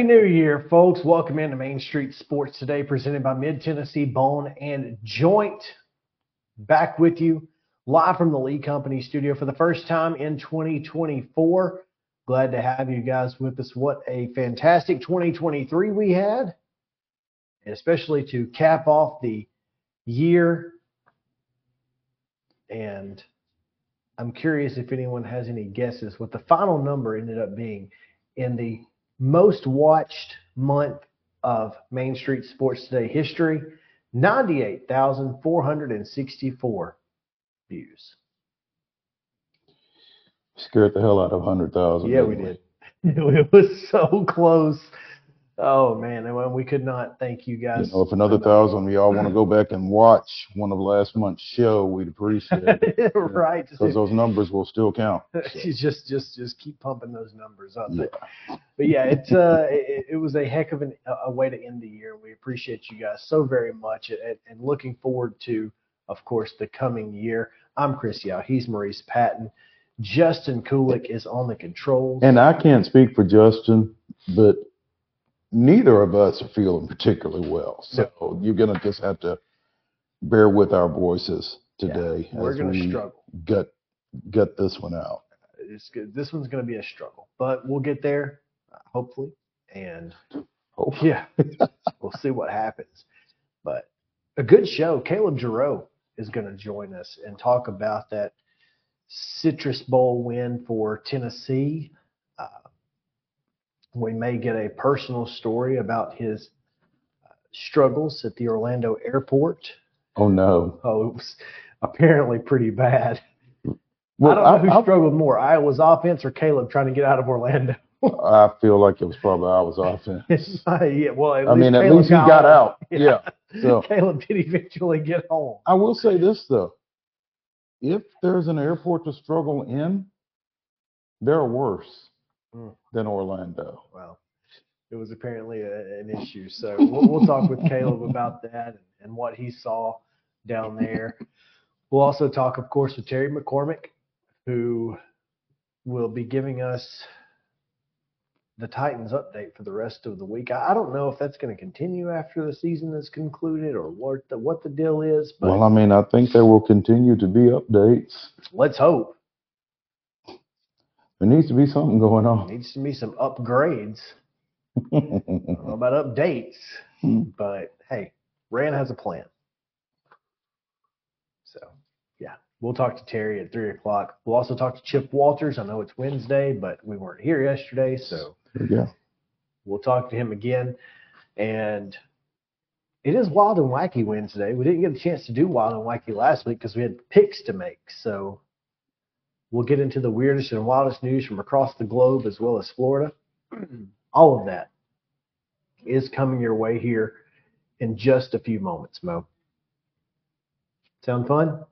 Happy New Year, folks. Welcome into Main Street Sports today, presented by Mid Tennessee Bone and Joint. Back with you live from the Lee Company studio for the first time in 2024. Glad to have you guys with us. What a fantastic 2023 we had, and especially to cap off the year. And I'm curious if anyone has any guesses what the final number ended up being in the most watched month of Main Street Sports Today history 98,464 views. Scared the hell out of 100,000. Yeah, we did. It was so close. Oh man, and we could not thank you guys. You know, if another thousand of y'all want to go back and watch one of last month's show, we'd appreciate it. right. Because those numbers will still count. Just just just keep pumping those numbers up. Yeah. But, but yeah, it's uh it, it was a heck of an, a way to end the year. We appreciate you guys so very much and, and looking forward to, of course, the coming year. I'm Chris Yao. He's Maurice Patton. Justin Kulik is on the controls. And I can't speak for Justin, but neither of us are feeling particularly well. So you're going to just have to bear with our voices today. Yeah, we're going to struggle. Gut, gut this one out. It's good. This one's going to be a struggle, but we'll get there, uh, hopefully. And hopefully. yeah, we'll see what happens. But a good show. Caleb Giroux is going to join us and talk about that Citrus Bowl win for Tennessee. We may get a personal story about his uh, struggles at the Orlando airport. Oh no! Oh, it was apparently pretty bad. Well, I don't know I, who I, struggled more, Iowa's offense or Caleb trying to get out of Orlando. I feel like it was probably Iowa's offense. yeah, well, I mean, at least he got, got out. Yeah. yeah. So Caleb did eventually get home. I will say this though: if there's an airport to struggle in, there are worse. Mm. than Orlando. Well, it was apparently a, an issue. So we'll, we'll talk with Caleb about that and, and what he saw down there. We'll also talk, of course, with Terry McCormick, who will be giving us the Titans update for the rest of the week. I don't know if that's going to continue after the season is concluded or what the, what the deal is. But well, I mean, I think there will continue to be updates. Let's hope. There needs to be something going on. There needs to be some upgrades. I don't know about updates, hmm. but hey, Ran has a plan. So, yeah, we'll talk to Terry at three o'clock. We'll also talk to Chip Walters. I know it's Wednesday, but we weren't here yesterday, so yeah, we'll talk to him again. And it is Wild and Wacky Wednesday. We didn't get a chance to do Wild and Wacky last week because we had picks to make. So We'll get into the weirdest and wildest news from across the globe as well as Florida. All of that is coming your way here in just a few moments, Mo. Sound fun?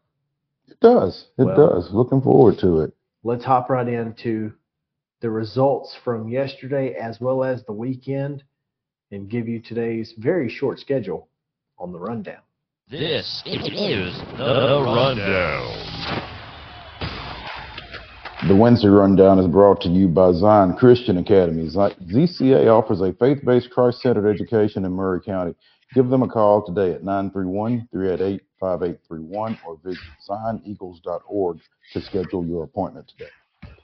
It does. It well, does. Looking forward to it. Let's hop right into the results from yesterday as well as the weekend and give you today's very short schedule on the rundown. This is the rundown. The Wednesday Rundown is brought to you by Zion Christian Academy. ZCA offers a faith based, Christ centered education in Maury County. Give them a call today at 931 388 5831 or visit zioneagles.org to schedule your appointment today.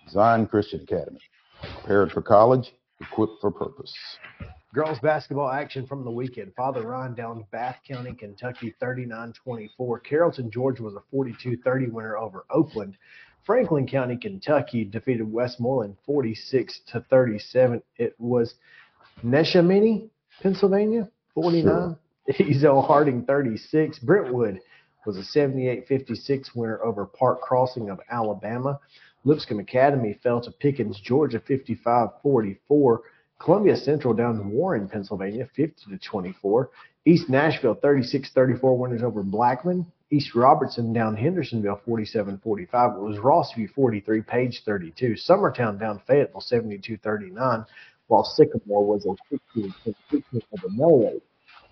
Zion Christian Academy. Prepared for college, equipped for purpose. Girls basketball action from the weekend. Father Ryan down Bath County, Kentucky 39 24. Carrollton, Georgia was a 42 30 winner over Oakland. Franklin County, Kentucky defeated Westmoreland 46 to 37. It was Neshaminy, Pennsylvania, 49. Sure. Ezell-Harding 36. Brentwood was a 78-56 winner over Park Crossing of Alabama. Lipscomb Academy fell to Pickens, Georgia 55-44. Columbia Central down to Warren, Pennsylvania 50 to 24. East Nashville 36-34 winners over Blackman. East Robertson down Hendersonville 47 45. It was Rossview 43, Page 32. Summertown down Fayetteville 72 39, while Sycamore was a 16 16 over Melrose.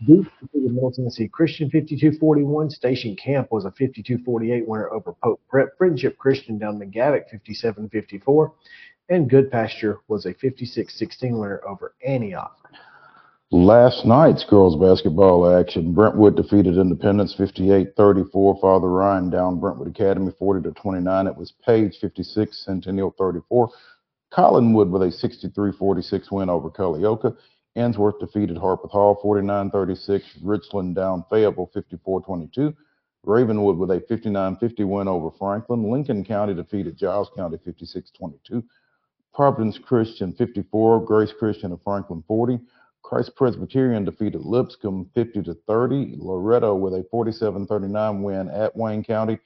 Duke defeated Middle Tennessee Christian 52 41. Station Camp was a 52 48 winner over Pope Prep. Friendship Christian down McGavock 57 54. And Goodpasture was a 56-16 winner over Antioch. Last night's girls basketball action, Brentwood defeated Independence 58-34. Father Ryan down Brentwood Academy 40 to 29. It was Page 56, Centennial 34. Collinwood with a 63-46 win over Culleoka. Ensworth defeated Harpeth Hall 49-36. Richland down Fayetteville 54-22. Ravenwood with a 59-50 win over Franklin. Lincoln County defeated Giles County 56-22. Providence Christian 54. Grace Christian of Franklin 40. Christ Presbyterian defeated Lipscomb 50 to 30. Loretto with a 47-39 win at Wayne County.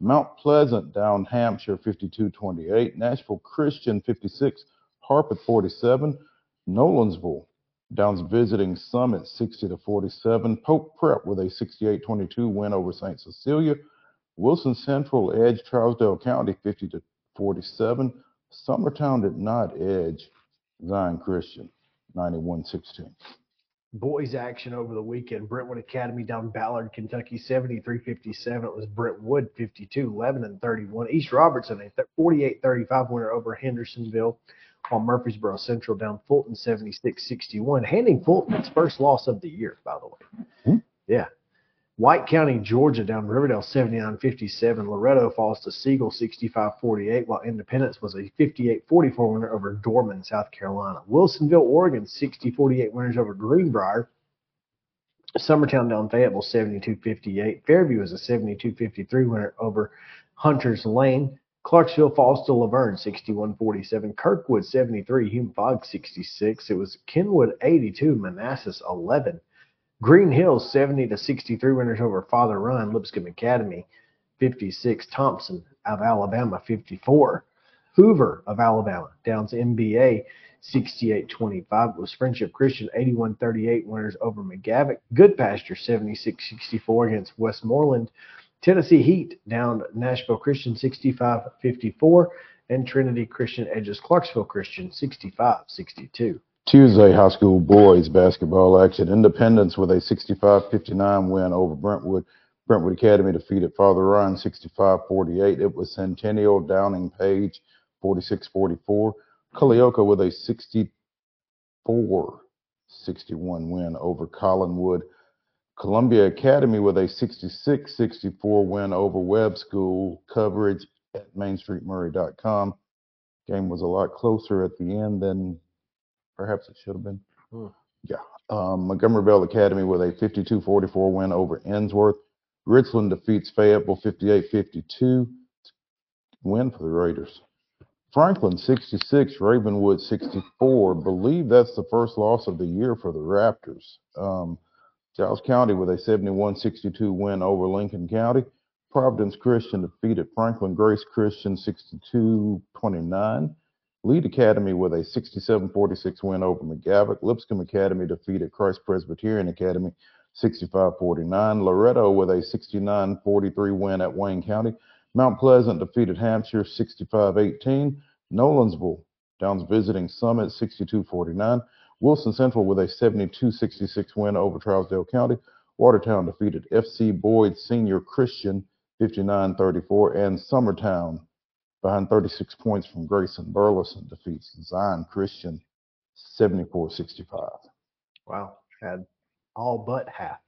Mount Pleasant down Hampshire 52-28. Nashville Christian 56. Harpeth 47. Nolensville Downs visiting Summit 60 to 47. Pope Prep with a 68-22 win over St. Cecilia. Wilson Central edged Trousdale County 50 to 47. Summertown did not edge Zion Christian 91-16. Boys action over the weekend. Brentwood Academy down Ballard, Kentucky 73-57. It was Brentwood 52, Lebanon 31. East Robertson a 48-35 winner over Hendersonville while Murfreesboro Central down Fulton 76-61, handing Fulton its first loss of the year, by the way. Hmm. Yeah. White County, Georgia down Riverdale 79-57. Loretto falls to Siegel 65-48, while Independence was a 58-44 winner over Dorman, South Carolina. Wilsonville, Oregon 60-48 winners over Greenbrier. Summertown down Fayetteville 72-58. Fairview was a 72-53 winner over Hunters Lane. Clarksville falls to La Vergne 61-47. Kirkwood 73. Hume-Fogg 66. It was Kenwood 82. Manassas 11. Green Hills 70 to 63 winners over Father Ryan. Lipscomb Academy 56. Thompson of Alabama 54. Hoover of Alabama Downs MBA 68-25 was Friendship Christian 81-38 winners over McGavock. Goodpasture 76-64 against Westmoreland. Tennessee Heat down Nashville Christian 65-54 and Trinity Christian edges Clarksville Christian 65-62. Tuesday high school boys basketball action. Independence with a 65-59 win over Brentwood. Brentwood Academy defeated Father Ryan 65-48. It was Centennial Downing Page 46-44. Culleoka with a 64-61 win over Collinwood. Columbia Academy with a 66-64 win over Webb School. Coverage at MainStreetMurray.com. Game was a lot closer at the end than perhaps it should have been. Hmm. Yeah. Um, Montgomery Bell Academy with a 52-44 win over Ensworth. Richland defeats Fayetteville 58-52. Win for the Raiders. Franklin 66, Ravenwood 64. Believe that's the first loss of the year for the Raptors. Um, Giles County with a 71-62 win over Lincoln County. Providence Christian defeated Franklin Grace Christian 62-29. Lead Academy with a 67-46 win over McGavock. Lipscomb Academy defeated Christ Presbyterian Academy 65-49. Loretto with a 69-43 win at Wayne County. Mount Pleasant defeated Hampshire 65-18. Nolensville Downs visiting Summit 62-49. Wilson Central with a 72-66 win over Trousdale County. Watertown defeated FC Boyd Senior Christian 59-34. And Summertown, behind 36 points from Grayson Burleson, defeats Zion Christian 74-65. Wow. Had all but half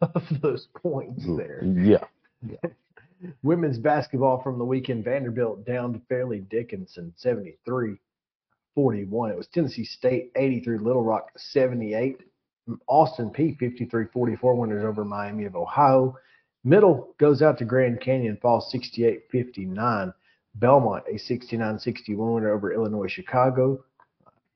of those points mm, there. Yeah. Women's basketball from the weekend. Vanderbilt down to Fairleigh Dickinson 73 41. It was Tennessee State 83, Little Rock 78. Austin Peay 53 44 winners over Miami of Ohio. Middle goes out to Grand Canyon, falls 68 59. Belmont a 69 61 winner over Illinois Chicago.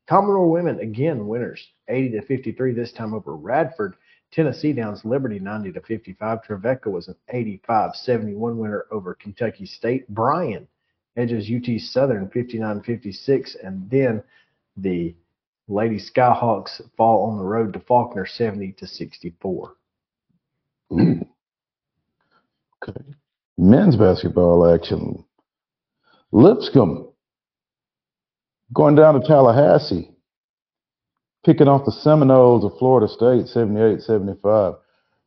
Commodore women again winners 80 to 53 this time over Radford. Tennessee downs Liberty 90 to 55. Trevecca was an 85 71 winner over Kentucky State. Bryan edges UT Southern 59 56. And then the Lady Skyhawks fall on the road to Faulkner 70 to 64. Okay. Men's basketball action. Lipscomb going down to Tallahassee, picking off the Seminoles of Florida State 78 75.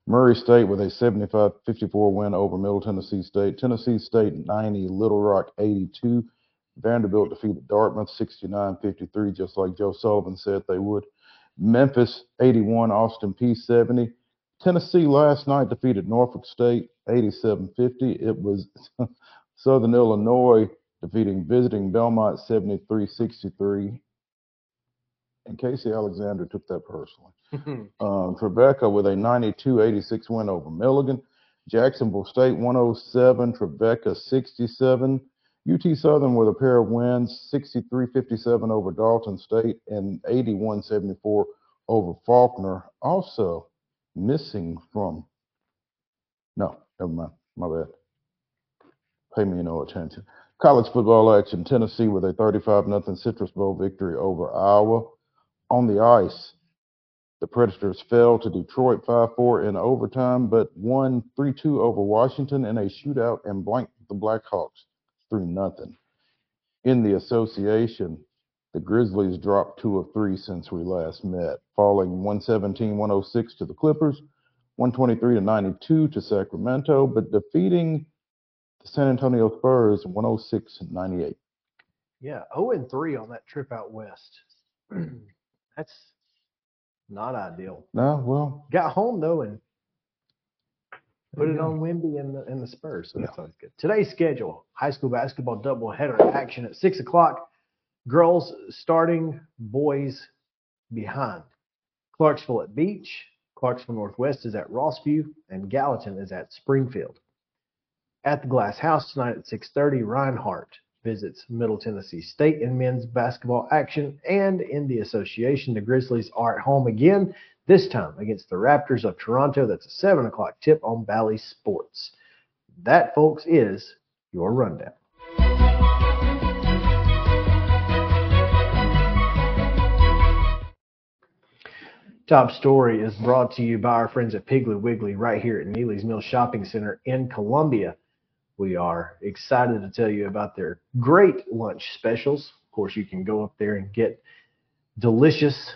Murray State with a 75 54 win over Middle Tennessee State. Tennessee State 90, Little Rock 82. Vanderbilt defeated Dartmouth 69-53, just like Joe Sullivan said they would. Memphis 81, Austin Peay 70. Tennessee last night defeated Norfolk State 87-50. It was Southern Illinois defeating visiting Belmont 73-63. And Casey Alexander took that personally. Um, with a 92-86 win over Milligan. Jacksonville State 107, Trevecca 67. UT Southern with a pair of wins, 63-57 over Dalton State and 81-74 over Faulkner. Also missing from, no, never mind, my bad. Pay me no attention. College football action, Tennessee with a 35 nothing Citrus Bowl victory over Iowa. On the ice, the Predators fell to Detroit 5-4 in overtime, but won 3-2 over Washington in a shootout and blanked the Blackhawks 3 nothing. In the association, the Grizzlies dropped two of three since we last met, falling 117-106 to the Clippers, 123 to 92 to Sacramento, but defeating the San Antonio Spurs 106-98. Yeah, 0 and 3 on that trip out west. That's not ideal. No, well, Got home though and put it on Wemby and the and the Spurs. So that's always good. Today's schedule: high school basketball doubleheader action at six o'clock. Girls starting, boys behind. Clarksville at Beech. Clarksville Northwest is at Rossview, and Gallatin is at Springfield. At the Glass House tonight at 6:30, Reinhardt visits Middle Tennessee State in men's basketball action, and in the association, the Grizzlies are at home again, this time against the Raptors of Toronto. That's a 7 o'clock tip on Bally Sports. That, folks, is your rundown. Top story is brought to you by our friends at Piggly Wiggly right here at Neely's Mill Shopping Center in Columbia. We are excited to tell you about their great lunch specials. Of course, you can go up there and get delicious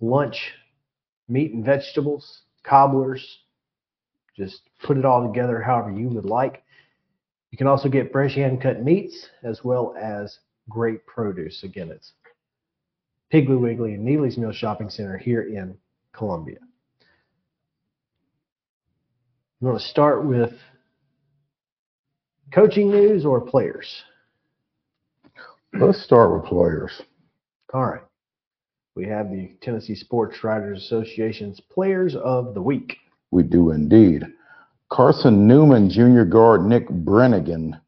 lunch meat and vegetables, cobblers. Just put it all together however you would like. You can also get fresh hand cut meats as well as great produce. Again, it's Piggly Wiggly and Neely's Mill Shopping Center here in Columbia. I'm going to start with coaching news or players. let's start with players. All right. We have the Tennessee Sports Writers Association's Players of the Week. We do indeed. Carson Newman, junior guard Nick Brennigan,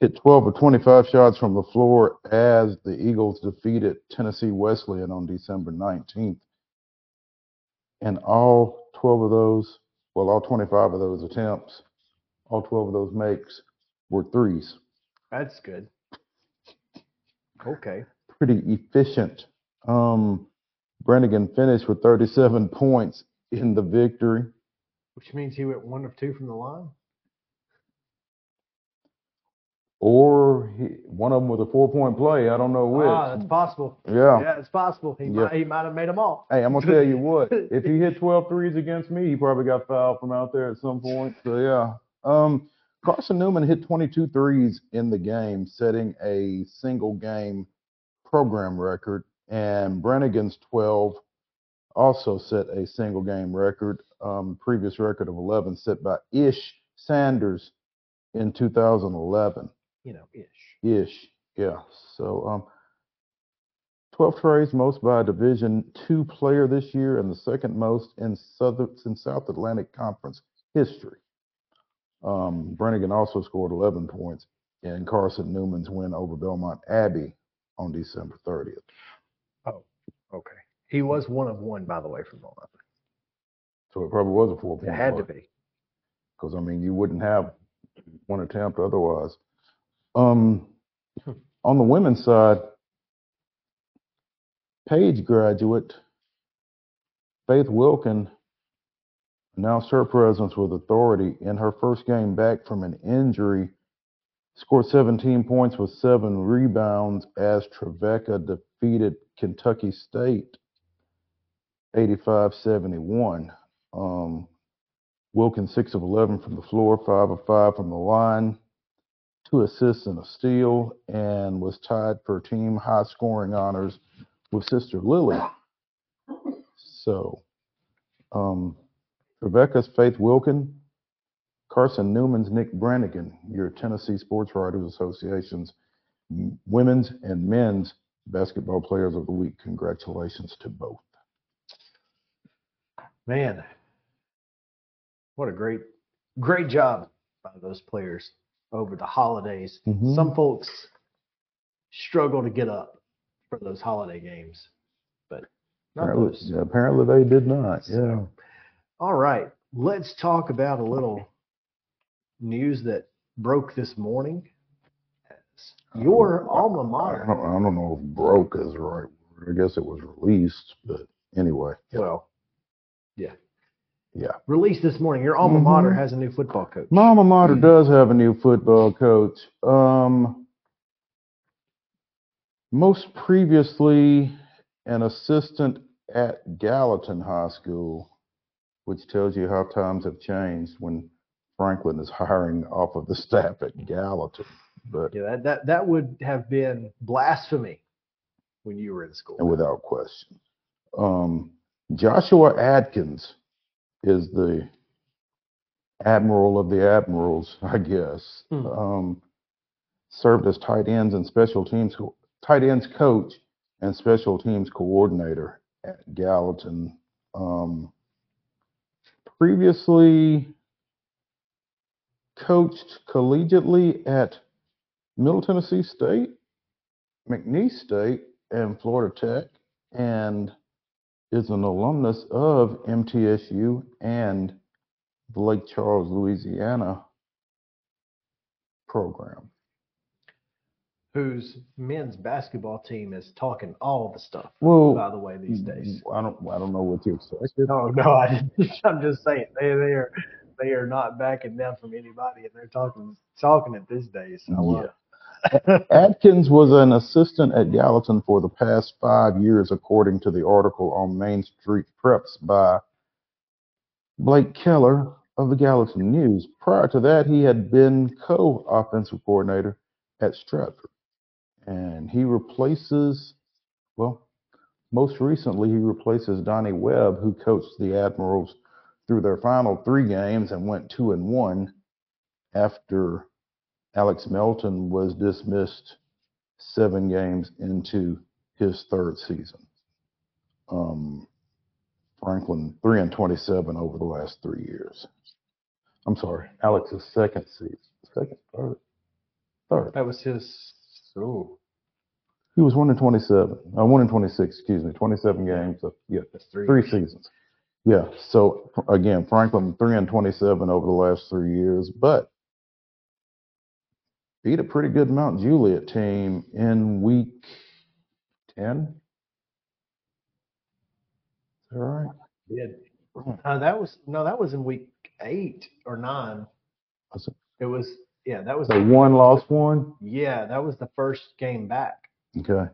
hit 12 of 25 shots from the floor as the Eagles defeated Tennessee Wesleyan on December 19th. And all 12 of those, well, all 25 of those attempts, all 12 of those makes were threes. That's good. Okay. Pretty efficient. Um, Brennigan finished with 37 points in the victory. Which means he went one of two from the line. Or he, one of them was a four point play. I don't know which. Ah, that's possible. yeah. Yeah, it's possible. He Yeah. might he might have made them all. Hey, I'm gonna tell you what. If he hit 12 threes against me, he probably got fouled from out there at some point. So yeah. Um, Carson Newman hit 22 threes in the game, setting a single game program record, and Brennigan's 12 also set a single game record. Um, previous record of 11 set by Ish Sanders in 2011 You know, ish. ish. Yeah. So um 12 trades, most by a Division two player this year, and the second most in Southern in South Atlantic Conference history. Um, Brennigan also scored 11 points in Carson Newman's win over Belmont Abbey on December 30th. Oh, Okay. He was one of one, by the way, from Belmont. So it probably was a four point. It had to be. because I mean you wouldn't have one attempt otherwise. Um, on the women's side, Page graduate Faith Wilkin announced her presence with authority in her first game back from an injury. Scored 17 points with seven rebounds as Trevecca defeated Kentucky State 85 71. Um, Wilkins, 6 of 11 from the floor, 5 of 5 from the line, two assists and a steal, and was tied for team high scoring honors with sister Lily. So, um, Trevecca's Faith Wilkin, Carson Newman's Nick Brannigan, your Tennessee Sports Writers Association's women's and men's basketball players of the week. Congratulations to both. Man, what a great, great job by those players over the holidays. Mhm. Some folks struggle to get up for those holiday games, but not Apparently, apparently they did not. Yeah. All right, let's talk about a little news that broke this morning. Your alma I mater. don't, I don't know if broke is the right word. I guess it was released, but anyway. Yeah. Well, yeah. Yeah. Released this morning. Your alma mater Mhm. has a new football coach. My alma mater does have a new football coach. Um, most previously, an assistant at Gallatin High School, which tells you how times have changed when Franklin is hiring off of the staff at Gallatin. But Yeah, that, that that would have been blasphemy when you were in school. and without question, um, Joshua Adkins is the admiral of the admirals, I guess. Hmm. Um, served as tight ends and special teams co- tight ends coach and special teams coordinator at Gallatin. Um, previously coached collegiately at Middle Tennessee State, McNeese State, and Florida Tech, and is an alumnus of MTSU and the Lake Charles, Louisiana program. Whose men's basketball team is talking all the stuff, Well, by the way, these days. I don't, I don't know what you expected. No, no, I. I'm just saying they they are they are not backing down from anybody, and they're talking talking it these days. I love it. Atkins was an assistant at Gallatin for the past five years, according to the article on Main Street Preps by Blake Keller of the Gallatin News. Prior to that, he had been co offensive coordinator at Stratford. And he replaces, well, most recently, he replaces Donnie Webb, who coached the Admirals through their final three games and went two and one after Alex Melton was dismissed seven games into his third season. Um, Franklin three and twenty-seven over the last three years. I'm sorry, Alex's second season, second, third, third. That was his. Oh, He was one in twenty-seven, uh, one in twenty-six, excuse me, twenty-seven games. So, yeah, that's three. three seasons. Yeah. So again, Franklin three and twenty-seven over the last three years, but beat a pretty good Mount Juliet team in week ten. Is that right? Did. Uh, that was no, that was in week eight or nine. It? Was yeah, that was So one lost one. yeah, that was the first game back Okay.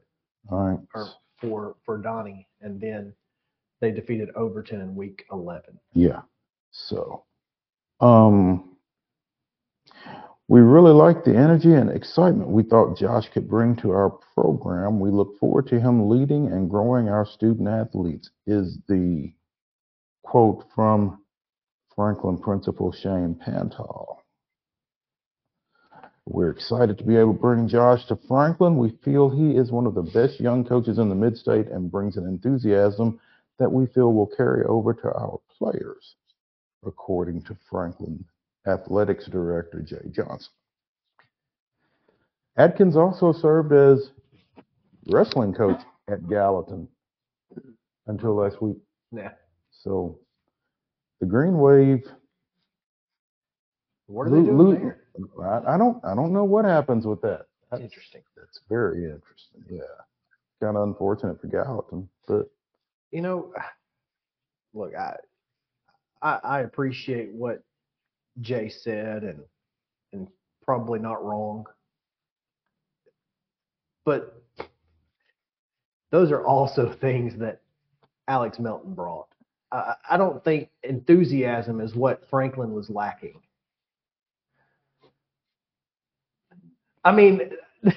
All right. or for for Donnie, and then they defeated Overton in week eleven. Yeah. So, um, we really like the energy and excitement we thought Josh could bring to our program. We look forward to him leading and growing our student athletes, is the quote from Franklin Principal Shane Pantal. We're excited to be able to bring Josh to Franklin. We feel he is one of the best young coaches in the mid state and brings an enthusiasm that we feel will carry over to our players, according to Franklin Athletics Director Jay Johnson. Atkins also served as wrestling coach at Gallatin until last week. Yeah. So the Green Wave, What are they doing Lu- there? I, I don't I don't know what happens with that. That's, Interesting. that's very interesting. Yeah. Kind of unfortunate for Gallatin, but You know, look, I, I I appreciate what Jay said, and and probably not wrong, but those are also things that Alex Melton brought. I, I don't think enthusiasm is what Franklin was lacking. I mean,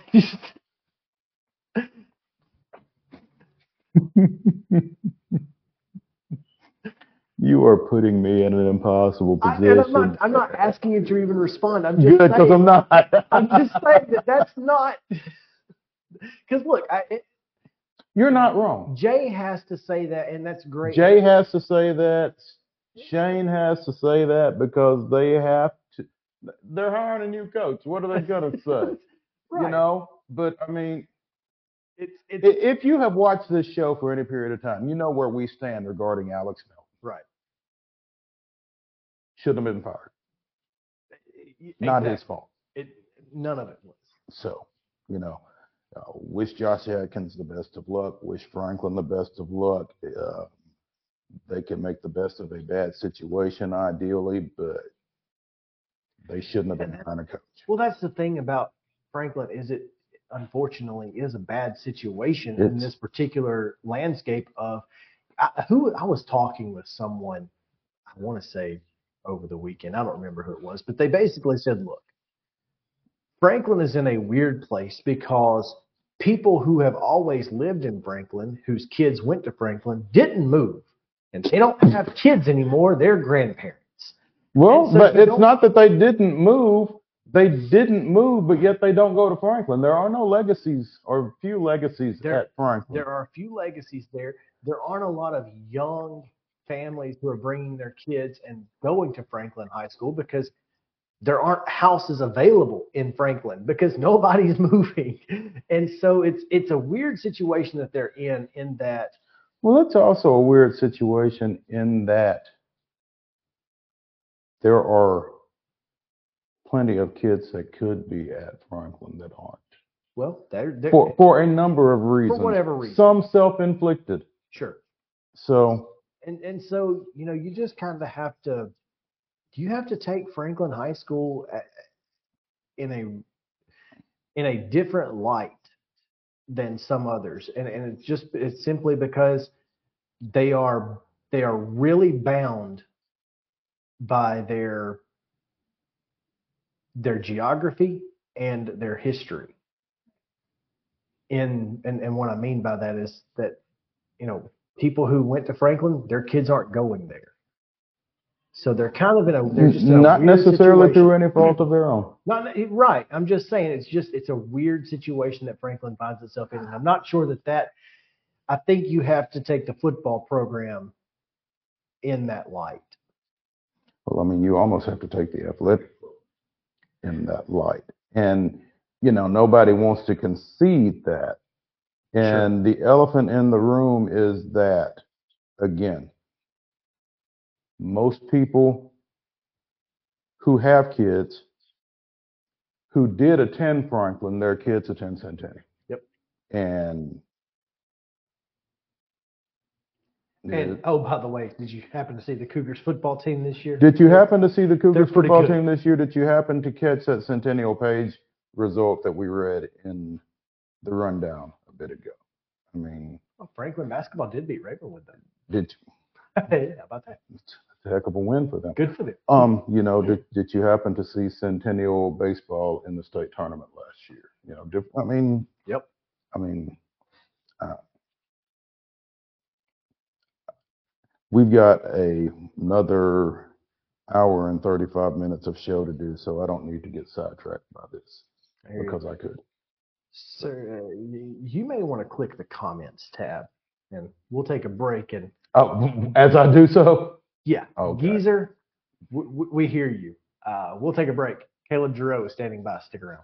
You are putting me in an impossible I, position. and I'm not. I'm not asking you to even respond. I'm just Good, because saying, I'm not. I'm just saying that that's not. Because look, I, it, You're not wrong. Jay has to say that, and that's great. Jay has to say that. Shane has to say that because they have to. They're hiring a new coach. What are they going to say? right. You know. But I mean, it's it's if you have watched this show for any period of time, you know where we stand regarding Alex. Right. Shouldn't have been fired. Not his fault. It, none of it was. So, you know, uh, wish Josh Atkins the best of luck. Wish Franklin the best of luck. Uh, they can make the best of a bad situation, ideally, but they shouldn't have been hiring a coach. Well, that's the thing about Franklin is it unfortunately is a bad situation in this particular landscape of I, who I was talking with someone I want to say over the weekend. I don't remember who it was, but they basically said, "Look, Franklin is in a weird place because people who have always lived in Franklin, whose kids went to Franklin, didn't move, and they don't have kids anymore. They're grandparents." Well, so but it's not that they didn't move. They didn't move, but yet they don't go to Franklin. There are no legacies or few legacies There- at Franklin. there are a few legacies there. There aren't a lot of young families who are bringing their kids and going to Franklin High School because there aren't houses available in Franklin because nobody's moving. And so it's it's a weird situation that they're in in that Well, it's also a weird situation in that there are plenty of kids that could be at Franklin that aren't well they're, they're for for a number of reasons. For whatever reason. Some self-inflicted. Sure. So And and so you know you just kind of have to you have to take Franklin High School in a in a different light than some others, and and it's just it's simply because they are they are really bound by their their geography and their history. In and and what I mean by that is that you know people who went to Franklin, their kids aren't going there. So they're kind of in a they're just not necessarily situation. through any fault of their own. Not right. I'm just saying it's just it's a weird situation that Franklin finds itself in, and I'm not sure that that. I think you have to take the football program in that light. Well, I mean, you almost have to take the athletic in that light. And, you know, nobody wants to concede that. And the elephant in the room is that, again, most people who have kids who did attend Franklin, their kids attend Centennial. Yep. And, And oh, by the way, did you happen to see the Cougars football team this year? Did you happen to see the Cougars football good. team this year? Did you happen to catch that Centennial Page result that we read in the rundown a bit ago? I mean, Oh, Franklin basketball did beat Ravenwood though. did hey, how about that? it's a heck of a win for them. Good for them. Um, you know, did, did you happen to see Centennial baseball in the state tournament last year? You know, diff- I mean, Yep. I mean, uh, we've got a, another hour and 35 minutes of show to do, so I don't need to get sidetracked by this you because I could. So uh, you may want to click the comments tab, and we'll take a break. And Oh, as I do so. yeah, Okay. Geezer, w- w- we hear you. Uh, we'll take a break. Caleb Giroux is standing by. Stick around.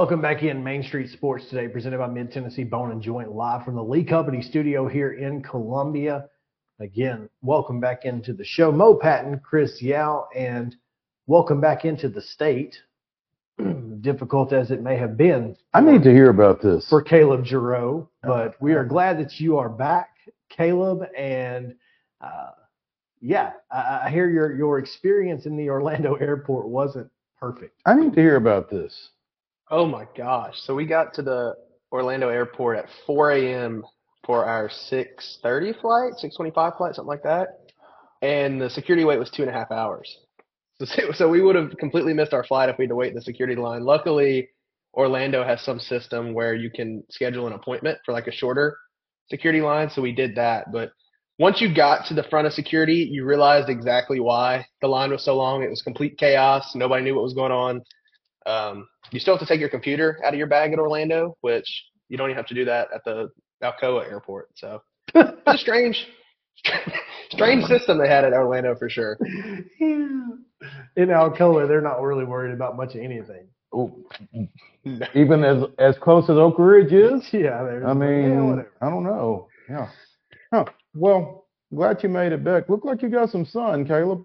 Welcome back in Main Street Sports today, presented by Mid Tennessee Bone and Joint, live from the Lee Company studio here in Columbia. Again, welcome back into the show. Mo Patton, Chris Yao, and welcome back into the state. Difficult as it may have been I need to hear about this. for Caleb Giroux, but we are glad that you are back, Caleb. And uh, yeah, I, I hear your your experience in the Orlando airport wasn't perfect. I need to hear about this. Oh my gosh. So we got to the Orlando airport at 4 a.m. for our 6:30 flight, 6:25 flight, something like that. And the security wait was two and a half hours. So, so we would have completely missed our flight if we had to wait in the security line. Luckily, Orlando has some system where you can schedule an appointment for like a shorter security line. So we did that. But once you got to the front of security, you realized exactly why the line was so long. It was complete chaos. Nobody knew what was going on. Um, you still have to take your computer out of your bag at Orlando, which you don't even have to do that at the Alcoa airport. So it's a strange, strange system they had at Orlando for sure. In Alcoa, they're not really worried about much of anything. Ooh, Even as as close as Oak Ridge is? Yeah, they're I just like, yeah, mean. I don't know. Yeah. Huh. Well, glad you made it back. Look like you got some sun, Caleb.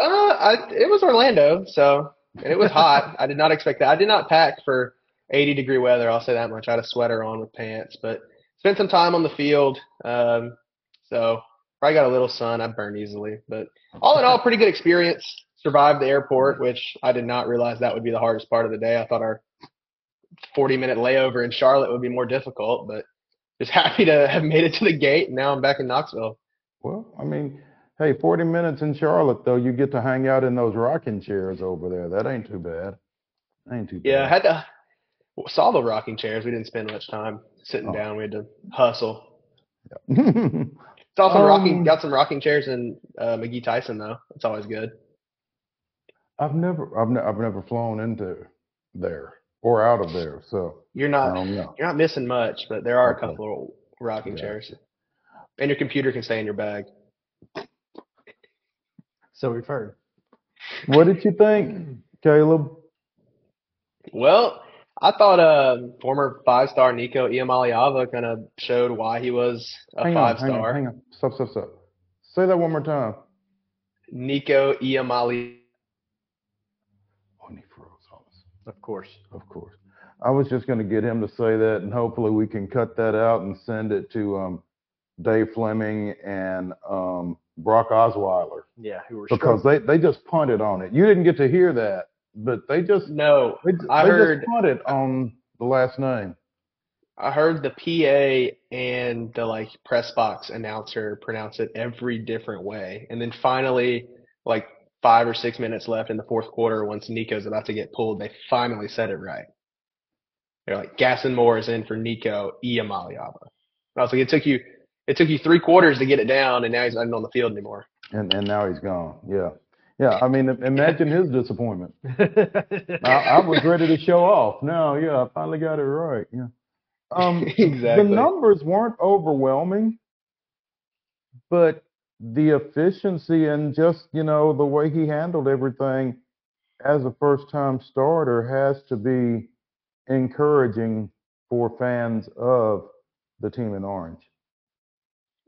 Uh, I, it was Orlando, so and it was hot. I did not expect that. I did not pack for 80 degree weather. I'll say that much. I had a sweater on with pants, but spent some time on the field. Um, so probably got a little sun. I burned easily, but all in all, pretty good experience. Survived the airport, which I did not realize that would be the hardest part of the day. I thought our 40 minute layover in Charlotte would be more difficult, but just happy to have made it to the gate. And now I'm back in Knoxville. Well, I mean, hey, 40 minutes in Charlotte, though, you get to hang out in those rocking chairs over there. That ain't too bad. Ain't too Yeah, I had to saw the rocking chairs. We didn't spend much time sitting Oh. down. We had to hustle. Saw some Um, rocking, got some rocking chairs in uh, McGee Tyson though. It's always good. I've never, I've, ne- I've never flown into there or out of there, so You're not you're not missing much, but there are a couple of rocking Yeah. chairs. And your computer can stay in your bag. So we've heard. What did you think, Caleb? Well, I thought uh, former five star Nico Iamaleava kind of showed why he was a hang five on, hang on, star. hang on. Stop, stop, stop. Say that one more time. Nico Iamali. Oh, and he Of course. Of course. I was just going to get him to say that, and hopefully we can cut that out and send it to um, Dave Flemming and um, Brock Osweiler Yeah, who were because struggling. they, they just punted on it. You didn't get to hear that, but they just No, they, I they heard- just punted on the last name. I heard the PA and the like press box announcer pronounce it every different way. And then finally, like five or six minutes left in the fourth quarter, once Nico's about to get pulled, they finally said it right. They're like, Gaston Moore is in for Nico Iamaleava. I was like, it took you, it took you three quarters to get it down, and now he's not even on the field anymore. And and now he's gone. Yeah, yeah. I mean, imagine his disappointment. I, I was ready to show off. No, yeah, I finally got it right. Yeah. Um, Exactly. The numbers weren't overwhelming, but the efficiency and just you know the way he handled everything as a first-time starter has to be encouraging for fans of the team in orange.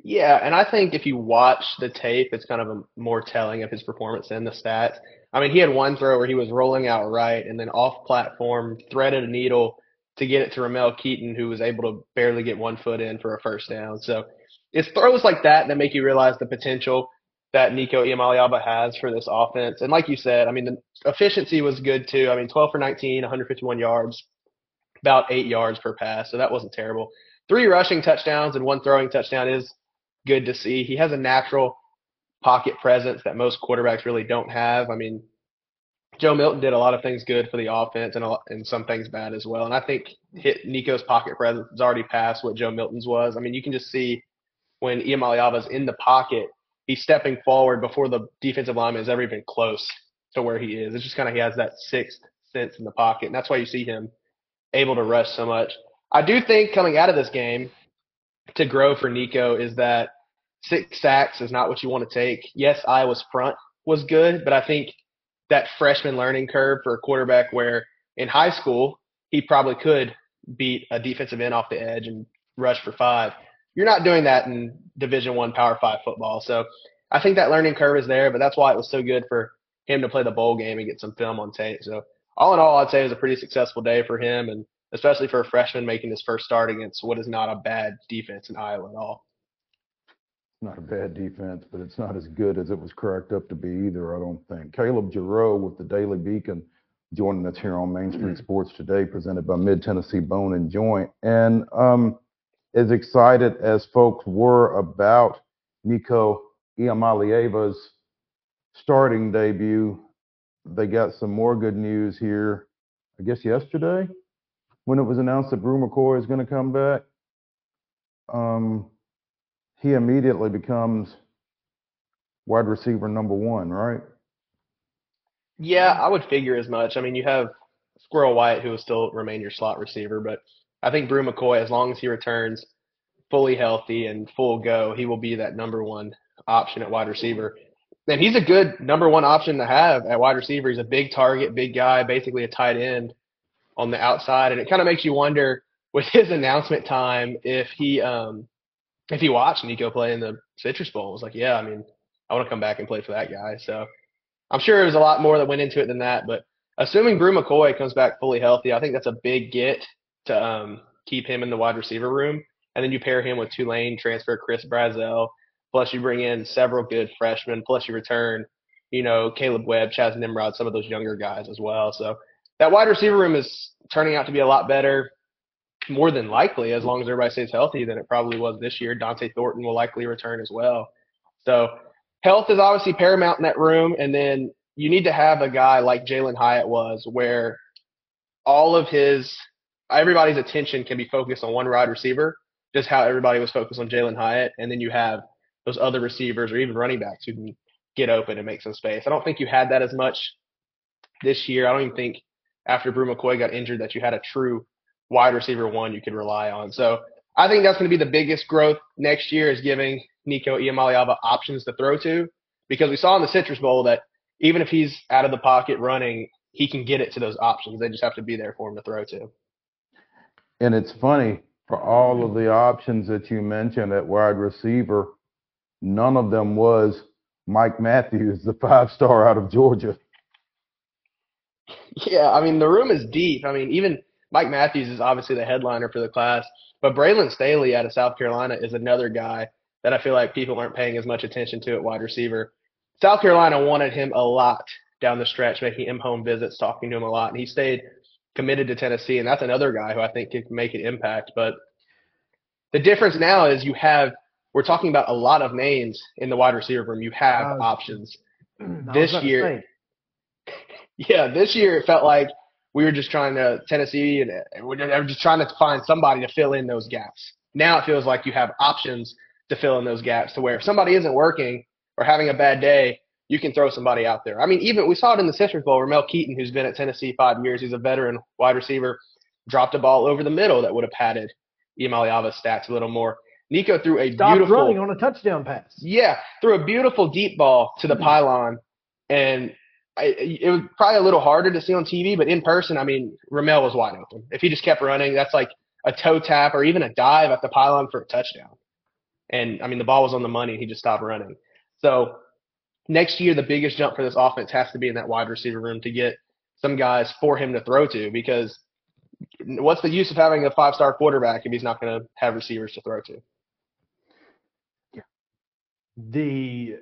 Yeah, and I think if you watch the tape, it's kind of a more telling of his performance than the stats. I mean, he had one throw where he was rolling out right and then off platform, threaded a needle to get it to Ramel Keyton, who was able to barely get one foot in for a first down. So it's throws like that that make you realize the potential that Nico Iamaleava has for this offense. And like you said, I mean, the efficiency was good too. I mean, 12 for 19, 151 yards, about eight yards per pass. So that wasn't terrible. Three rushing touchdowns and one throwing touchdown is good to see. He has a natural pocket presence that most quarterbacks really don't have. I mean, Joe Milton did a lot of things good for the offense and a lot, and some things bad as well. And I think hit Nico's pocket presence is already past what Joe Milton's was. I mean, you can just see when Iamaleava's in the pocket, he's stepping forward before the defensive lineman is ever even close to where he is. It's just kind of he has that sixth sense in the pocket, and that's why you see him able to rush so much. I do think coming out of this game to grow for Nico is that six sacks is not what you want to take. Yes, Iowa's front was good, but I think that freshman learning curve for a quarterback where in high school he probably could beat a defensive end off the edge and rush for five. You're not doing that in Division One Power Five football. So I think that learning curve is there, but that's why it was so good for him to play the bowl game and get some film on tape. So all in all, I'd say it was a pretty successful day for him, and especially for a freshman making his first start against what is not a bad defense in Iowa at all. Not a bad defense, but it's not as good as it was cracked up to be either, I don't think. Caleb Giroux with the Daily Beacon joining us here on Main Street Sports today, presented by Mid Tennessee Bone and Joint. And um, as excited as folks were about Nico Iamaleava's starting debut, they got some more good news here, I guess yesterday, when it was announced that Bru McCoy is going to come back. Um, he immediately becomes wide receiver number one, right? Yeah, I would figure as much. I mean, you have Squirrel White, who will still remain your slot receiver, but I think Bru McCoy, as long as he returns fully healthy and full go, he will be that number one option at wide receiver. And he's a good number one option to have at wide receiver. He's a big target, big guy, basically a tight end on the outside. And it kind of makes you wonder with his announcement time if he um if he watched Nico play in the Citrus Bowl. It was like, yeah, I mean, I want to come back and play for that guy. So I'm sure there was a lot more that went into it than that. But assuming Bru McCoy comes back fully healthy, I think that's a big get to um, keep him in the wide receiver room. And then you pair him with Tulane transfer Chris Brazzell. Plus you bring in several good freshmen. Plus you return, you know, Caleb Webb, Chas Nimrod, some of those younger guys as well. So that wide receiver room is turning out to be a lot better more than likely, as long as everybody stays healthy, than it probably was this year. Dont'e Thornton will likely return as well. So health is obviously paramount in that room, and then you need to have a guy like Jalin Hyatt was, where all of his everybody's attention can be focused on one wide receiver, just how everybody was focused on Jalin Hyatt, and then you have those other receivers or even running backs who can get open and make some space. I don't think you had that as much this year. I don't even think after Bru McCoy got injured that you had a true wide receiver one you could rely on. So I think that's going to be the biggest growth next year is giving Nico Iamaleava options to throw to because we saw in the Citrus Bowl that even if he's out of the pocket running, he can get it to those options. They just have to be there for him to throw to. And it's funny for all of the options that you mentioned at wide receiver, none of them was Mike Matthews, the five star out of Georgia. Yeah, I mean the room is deep. I mean even Mike Matthews is obviously the headliner for the class, but Braylon Staley out of South Carolina is another guy that I feel like people aren't paying as much attention to at wide receiver. South Carolina wanted him a lot down the stretch, making him home visits, talking to him a lot, and he stayed committed to Tennessee. And that's another guy who I think could make an impact. But the difference now is you have we're talking about a lot of names in the wide receiver room. You have Uh, options. This year- Yeah, this year it felt like we were just trying to Tennessee and and we're just- just trying to find somebody to fill in those gaps. Now it feels like you have options to fill in those gaps to where if somebody isn't working or having a bad day, you can throw somebody out there. I mean, even we saw it in the Citrus Bowl. where Mel Keyton, who's been at Tennessee five years, he's a veteran wide receiver, dropped a ball over the middle that would have padded Iamaleava's stats a little more. Nico threw a stopped beautiful running on a touchdown pass. yeah, threw a beautiful deep ball to the pylon, and I, it was probably a little harder to see on TV, but in person, I mean, Ramel was wide open. If he just kept running, that's like a toe tap or even a dive at the pylon for a touchdown. And I mean, the ball was on the money. He just stopped running. So next year, the biggest jump for this offense has to be in that wide receiver room to get some guys for him to throw to because what's the use of having a five star quarterback if he's not going to have receivers to throw to? Yeah. The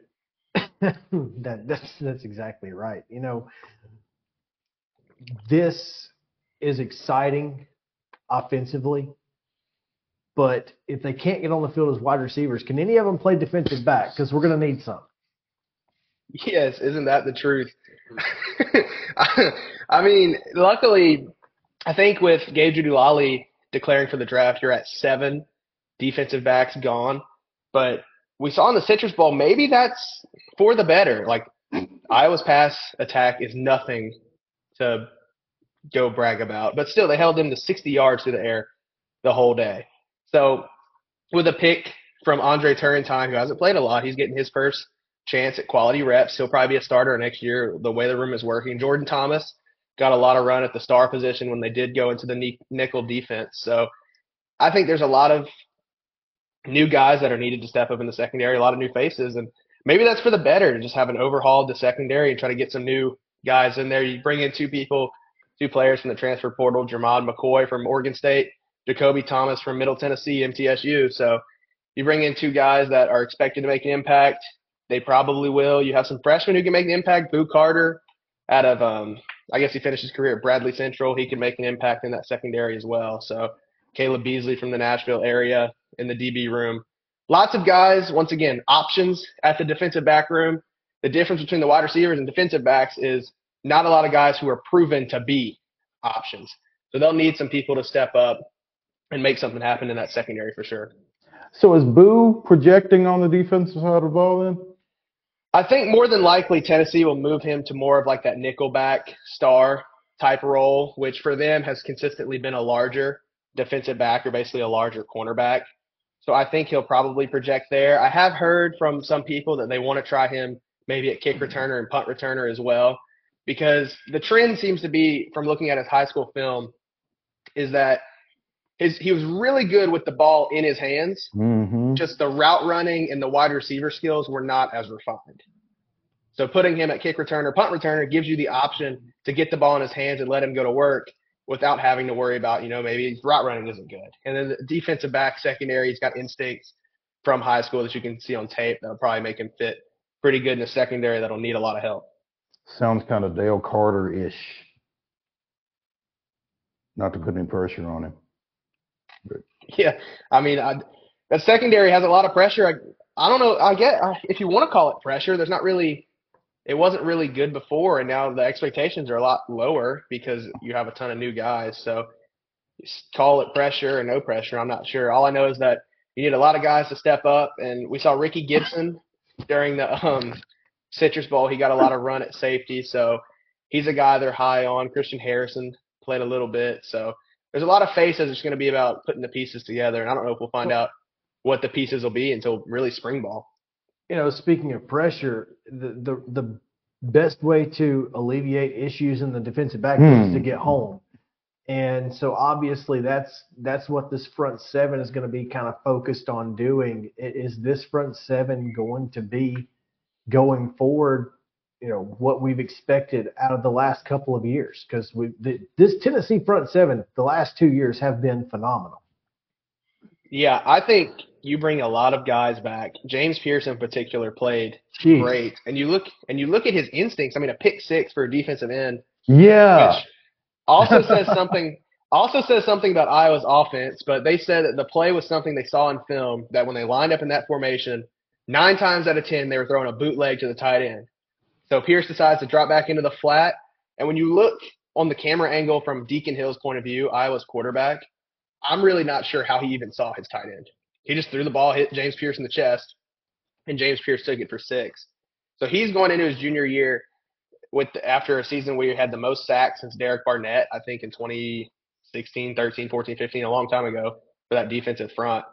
that that's that's exactly right. You know, this is exciting offensively, but if they can't get on the field as wide receivers, can any of them play defensive back? Because we're going to need some. Yes, isn't that the truth? I mean, luckily, I think with Gabe Jeudy-Lally declaring for the draft, you're at seven defensive backs gone. But we saw in the Citrus Bowl, maybe that's for the better. Like Iowa's pass attack is nothing to go brag about, but still, they held them to 60 yards through the air the whole day. So with a pick from Andre Turrentine, who hasn't played a lot, he's getting his first chance at quality reps. He'll probably be a starter next year. The way the room is working, Jordan Thomas got a lot of run at the star position when they did go into the nickel defense. So I think there's a lot of new guys that are needed to step up in the secondary, a lot of new faces, and maybe that's for the better to just have an overhauled the secondary and try to get some new guys in there. You bring in two people, two players from the transfer portal, Jermod McCoy from Oregon State, Jakobe Thomas from Middle Tennessee, MTSU. So you bring in two guys that are expected to make an impact. They probably will. You have some freshmen who can make an impact. Boo Carter out of, um, I guess he finished his career at Bradley Central. He can make an impact in that secondary as well. So Caleb Beasley from the Nashville area in the DB room. Lots of guys, once again, options at the defensive back room. The difference between the wide receivers and defensive backs is not a lot of guys who are proven to be options. So they'll need some people to step up and make something happen in that secondary for sure. So is Boo projecting on the defensive side of the ball then? I think more than likely Tennessee will move him to more of like that nickelback star type role, which for them has consistently been a larger defensive back or basically a larger cornerback. So I think he'll probably project there. I have heard from some people that they want to try him maybe at kick returner and punt returner as well, because the trend seems to be from looking at his high school film is that his he was really good with the ball in his hands, Mm-hmm. just the route running and the wide receiver skills were not as refined. So putting him at kick returner, punt returner gives you the option to get the ball in his hands and let him go to work without having to worry about, you know, maybe his route running isn't good. And then the defensive back secondary, he's got instincts from high school that you can see on tape that'll probably make him fit pretty good in the secondary that'll need a lot of help. Sounds kind of Dale Carter-ish. Not to put any pressure on him. Yeah, I mean, I, that secondary has a lot of pressure. I, I don't know. I get if you want to call it pressure. There's not really. It wasn't really good before, and now the expectations are a lot lower because you have a ton of new guys. So, call it pressure or no pressure. I'm not sure. All I know is that you need a lot of guys to step up, and we saw Ricky Gibson during the um, Citrus Bowl. He got a lot of run at safety, so he's a guy they're high on. Christian Harrison played a little bit, so there's a lot of faces. It's going to be about putting the pieces together, and I don't know if we'll find out what the pieces will be until really spring ball. You know, speaking of pressure, the the, the best way to alleviate issues in the defensive back is to Hmm. get home. And so obviously that's that's what this front seven is going to be kind of focused on doing. Is this front seven going to be going forward you know what we've expected out of the last couple of years because we the, this Tennessee front seven the last two years have been phenomenal. Yeah, I think you bring a lot of guys back. James Pearce in particular played Jeez. great, and you look and you look at his instincts. I mean, a pick six for a defensive end, Yeah. which also says something. Also says something about Iowa's offense, but they said that the play was something they saw in film. That when they lined up in that formation, nine times out of ten they were throwing a bootleg to the tight end. So Pearce decides to drop back into the flat, and when you look on the camera angle from Deacon Hill's point of view, Iowa's quarterback, I'm really not sure how he even saw his tight end. He just threw the ball, hit James Pearce in the chest, and James Pearce took it for six. So he's going into his junior year with after a season where he had the most sacks since Derek Barnett, I think in 2016, 13, 14, 15, a long time ago for that defensive front.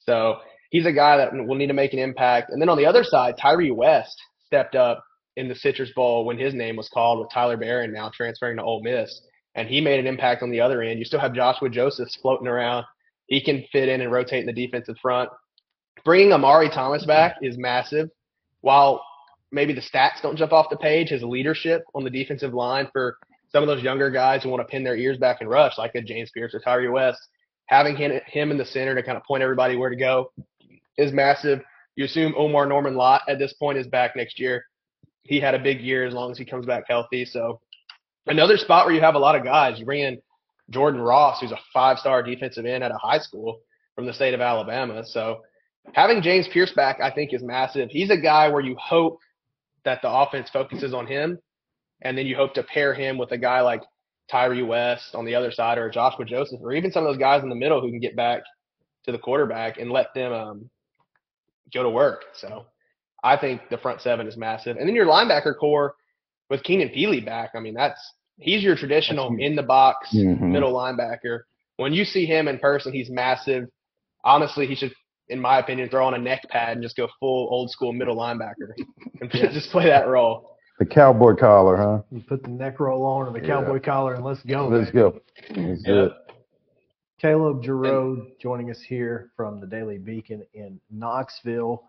So he's a guy that will need to make an impact. And then on the other side, Tyree West stepped up in the Citrus Bowl when his name was called with Tyler Baron now transferring to Ole Miss. And he made an impact on the other end. You still have Joshua Josephs floating around. He can fit in and rotate in the defensive front. Bringing Omari Thomas back is massive. While maybe the stats don't jump off the page, his leadership on the defensive line for some of those younger guys who want to pin their ears back and rush, like a James Pearce or Tyree West, having him, in the center to kind of point everybody where to go is massive. You assume Omarr Norman-Lott at this point is back next year. He had a big year as long as he comes back healthy. So another spot where you have a lot of guys. You bring in Jordan Ross, who's a five-star defensive end at a high school from the state of Alabama. So having James Pearce back, I think, is massive. He's a guy where you hope that the offense focuses on him, and then you hope to pair him with a guy like Tyree West on the other side, or Joshua Joseph, or even some of those guys in the middle who can get back to the quarterback and let them um, go to work. So I think the front seven is massive, and then your linebacker core with Keenan Pili back. I mean, that's he's your traditional in the box Mhm. middle linebacker. When you see him in person, he's massive. Honestly, he should, in my opinion, throw on a neck pad and just go full old school middle linebacker and just play that role. The cowboy collar, huh? You put the neck roll on and the Yeah. cowboy collar and let's go. Let's baby. go. That's Yeah. it. Caleb Giroux joining us here from the Daily Beacon in Knoxville.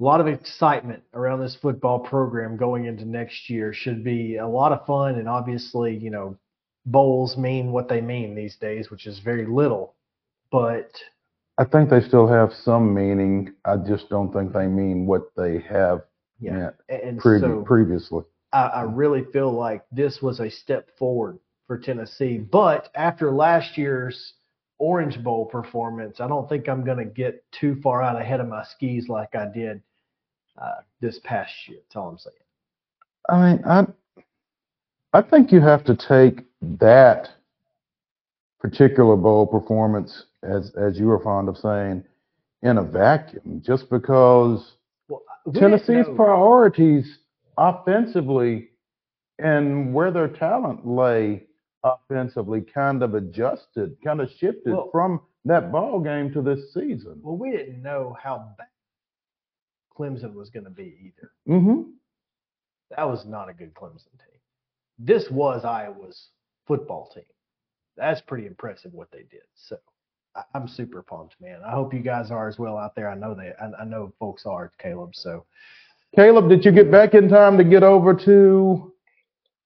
A lot of excitement around this football program going into next year. Should be a lot of fun, and obviously, you know, bowls mean what they mean these days, which is very little. But I think they still have some meaning. I just don't think they mean what they have yeah, meant previ- so previously. I, I really feel like this was a step forward for Tennessee. But after last year's Orange Bowl performance, I don't think I'm going to get too far out ahead of my skis like I did uh, this past year. That's all I'm saying. I mean, I I think you have to take that particular bowl performance, as as you were fond of saying, in a vacuum, just because Well, we Tennessee's priorities offensively and where their talent lay offensively kind of adjusted, kind of shifted Well- from that ball game to this season. Well, we didn't know how bad Clemson was going to be either. Mm-hmm. That was not a good Clemson team. This was Iowa's football team. That's pretty impressive what they did. So I, I'm super pumped, man. I hope you guys are as well out there. I know they, I, I know folks are, Caleb. So Caleb, did you get back in time to get over to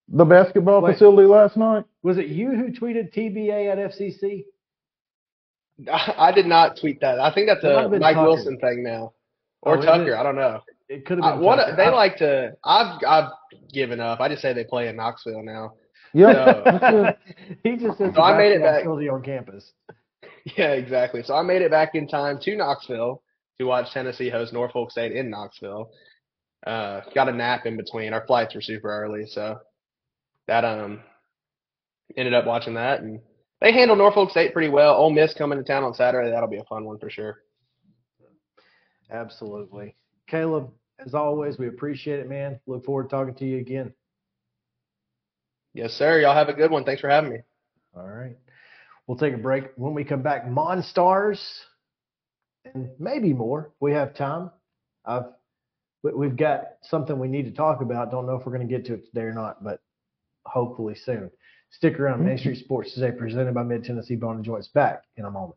the basketball Wait. facility last night? was it you who tweeted TBA at FCC? I, I did not tweet that. I think that's a Mike Tucker. Wilson thing now, or Oh, Tucker. I don't know. It could have I, been. what Tucker. they I- like to. I've I've given up. I just say they play in Knoxville now. Yeah. So- he just says So I made it back. on campus. Yeah, exactly. So I made it back in time to Knoxville to watch Tennessee host Norfolk State in Knoxville. Uh, got a nap in between. Our flights were super early, so that um ended up watching that, and they handled Norfolk State pretty well. Ole Miss coming to town on Saturday. That'll be a fun one for sure. Absolutely. Caleb, as always, we appreciate it, man. Look forward to talking to you again. Yes, sir. Y'all have a good one. Thanks for having me. All right. We'll take a break. When we come back, Monstars and maybe more. We have time. I've we- we've got something we need to talk about. Don't know if we're going to get to it today or not, but hopefully soon. Stick around. Main Street Sports today, presented by Mid Tennessee Bone and Joints. Back in a moment.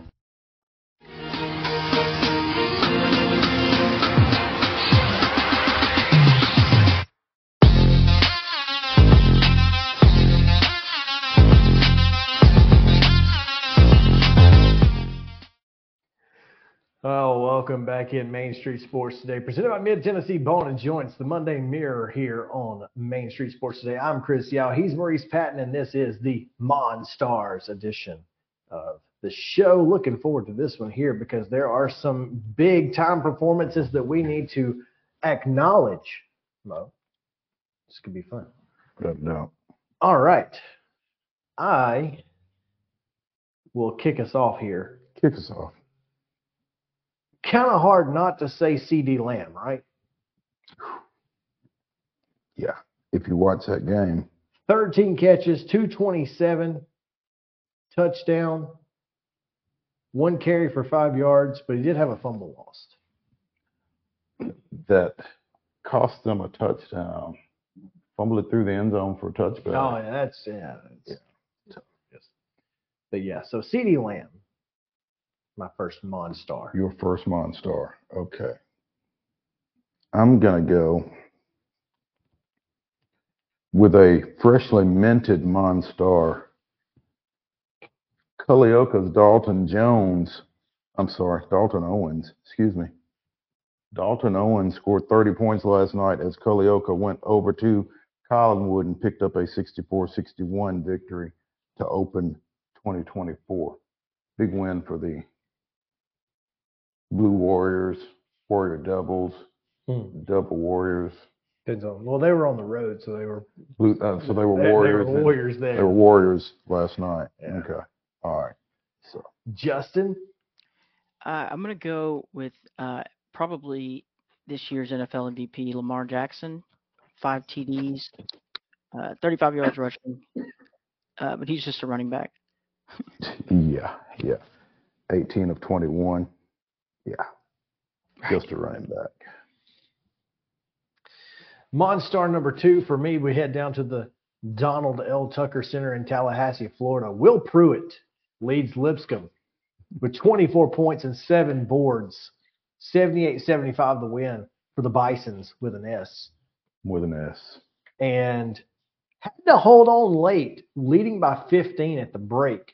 welcome back in Main Street Sports Today, presented by Mid Tennessee Bone and Joints, the Monday Mirror here on Main Street Sports Today. I'm Chris Yao. He's Maurice Patton, and this is the Monstars edition of the show. Looking forward to this one here because there are some big time performances that we need to acknowledge. Mo, this could be fun. No. All right, I will kick us off here. Kick us off kind of hard not to say CeeDee Lamb, right? Yeah, if you watch that game. 13 catches, 227, touchdown, one carry for five yards, but he did have a fumble lost. That cost them a touchdown. Fumble it through the end zone for a touchdown. Oh, yeah, that's, yeah. That's, yeah. But yeah, so CeeDee Lamb, my first Monstar. Your first Monstar. Okay. I'm going to go with a freshly minted Monstar. Culleoka's Dalton Jones. I'm sorry, Dalton Owens. Excuse me. Dalton Owens scored 30 points last night as Culleoka went over to Collinwood and picked up a 64-61 victory to open 2024. Big win for the Blue Warriors, Warrior Devils, Hmm. Devil Warriors. Depends on. Well, they were on the road, so they were. Blue, uh, so they were they- they Warriors. were Warriors there. They were Warriors last night. Yeah. Okay. All right. So Justin. Uh, I'm going to go with uh, probably this year's NFL MVP, Lamar Jackson, five TDs, uh, 35 yards rushing, uh, but he's just a running back. yeah, yeah. 18 of 21. Yeah, just a running back. Monstar number two for me, we head down to the Donald L. Tucker Center in Tallahassee, Florida. Will Pruitt leads Lipscomb with 24 points and seven boards, 78 75 the win for the Bisons with an S. With an S. And had to hold on late, leading by 15 at the break.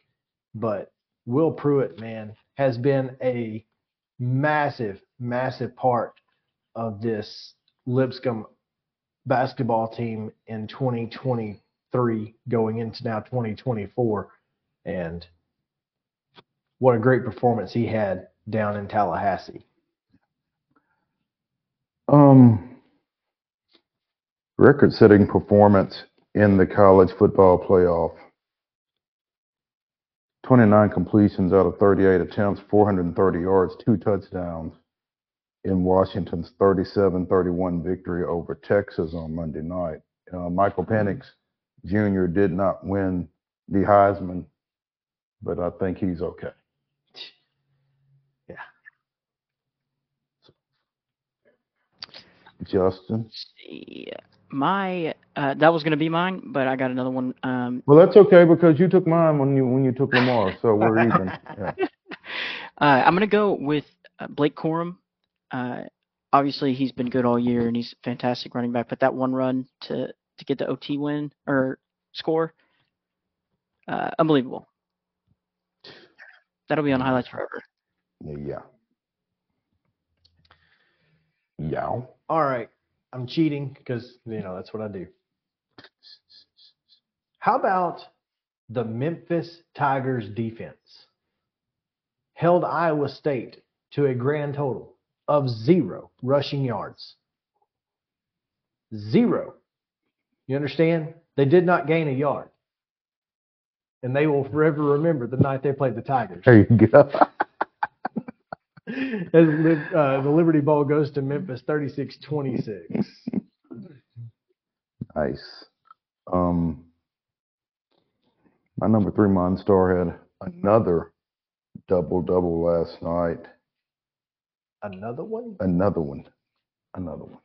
But Will Pruitt, man, has been a massive, massive part of this Lipscomb basketball team in 2023 going into now 2024 and what a great performance he had down in Tallahassee. Um, record-setting performance in the college football playoff. 29 completions out of 38 attempts, 430 yards, two touchdowns in Washington's 37-31 victory over Texas on Monday night. Uh, Michael Penix Jr. did not win the Heisman, but I think he's okay. Yeah. Justin. Yeah. My uh, that was going to be mine, but I got another one. Um, Well, that's okay because you took mine when you when you took Lamar, so we're even. Yeah. uh, I'm going to go with uh, Blake Corum. Uh, obviously, he's been good all year, and he's a fantastic running back. But that one run to to get the OT win or score, uh, unbelievable. That'll be on highlights forever. Yeah. Yeah. All right. I'm cheating because, you know, that's what I do. How about the Memphis Tigers defense? Held Iowa State to a grand total of zero rushing yards. Zero. You understand? They did not gain a yard. And they will forever remember the night they played the Tigers. There you go. As uh, the Liberty Bowl goes to Memphis 36 26. nice. Um, my number three Monstar had another double double last night. Another one? Another one. Another one.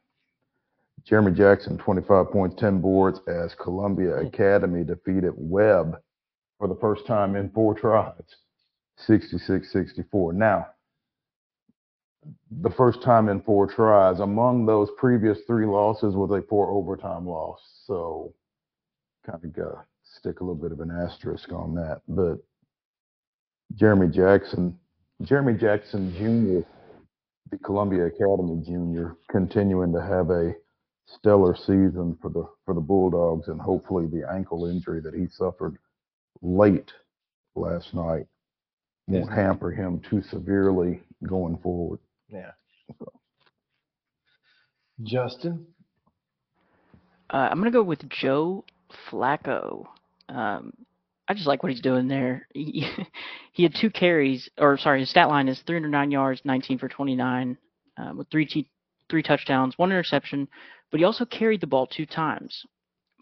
Jeremy Jackson, 25 points, 10 boards as Columbia hmm. Academy defeated Webb for the first time in four tries, 66 64. Now, the first time in four tries. Among those previous three losses was a four overtime loss. So kind of got stick a little bit of an asterisk on that. But Jeremy Jackson, Jeremy Jackson Jr., the Columbia Academy Junior, continuing to have a stellar season for the for the Bulldogs, and hopefully the ankle injury that he suffered late last night won't Yes. hamper him too severely going forward. Yeah. Justin? Uh, I'm gonna go with Joe Flacco. Um, I just like what he's doing there. He, he had two carries, or sorry, his stat line is 309 yards, 19 for 29, uh, with three t- three touchdowns, one interception, but he also carried the ball two times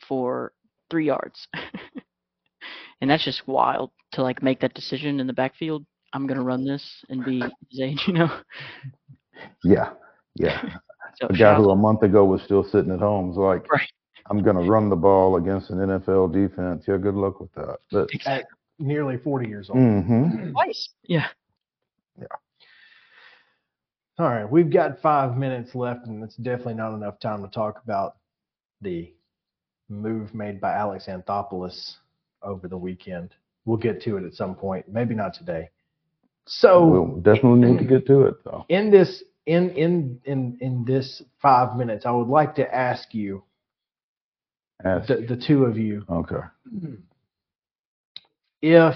for three yards, and that's just wild to like make that decision in the backfield. I'm gonna run this and be his age, you know. Yeah, yeah. So a guy who a month ago was still sitting at home is like, Right. I'm going to run the ball against an NFL defense. Yeah, good luck with that. But At nearly 40 years old. hmm twice, yeah. All right, we've got five minutes left, and it's definitely not enough time to talk about the move made by Alex Anthopoulos over the weekend. We'll get to it at some point, maybe not today. So we'll definitely need to get to it though. in this in in in in this five minutes, I would like to ask you, Ask. the, the two of you, Okay. if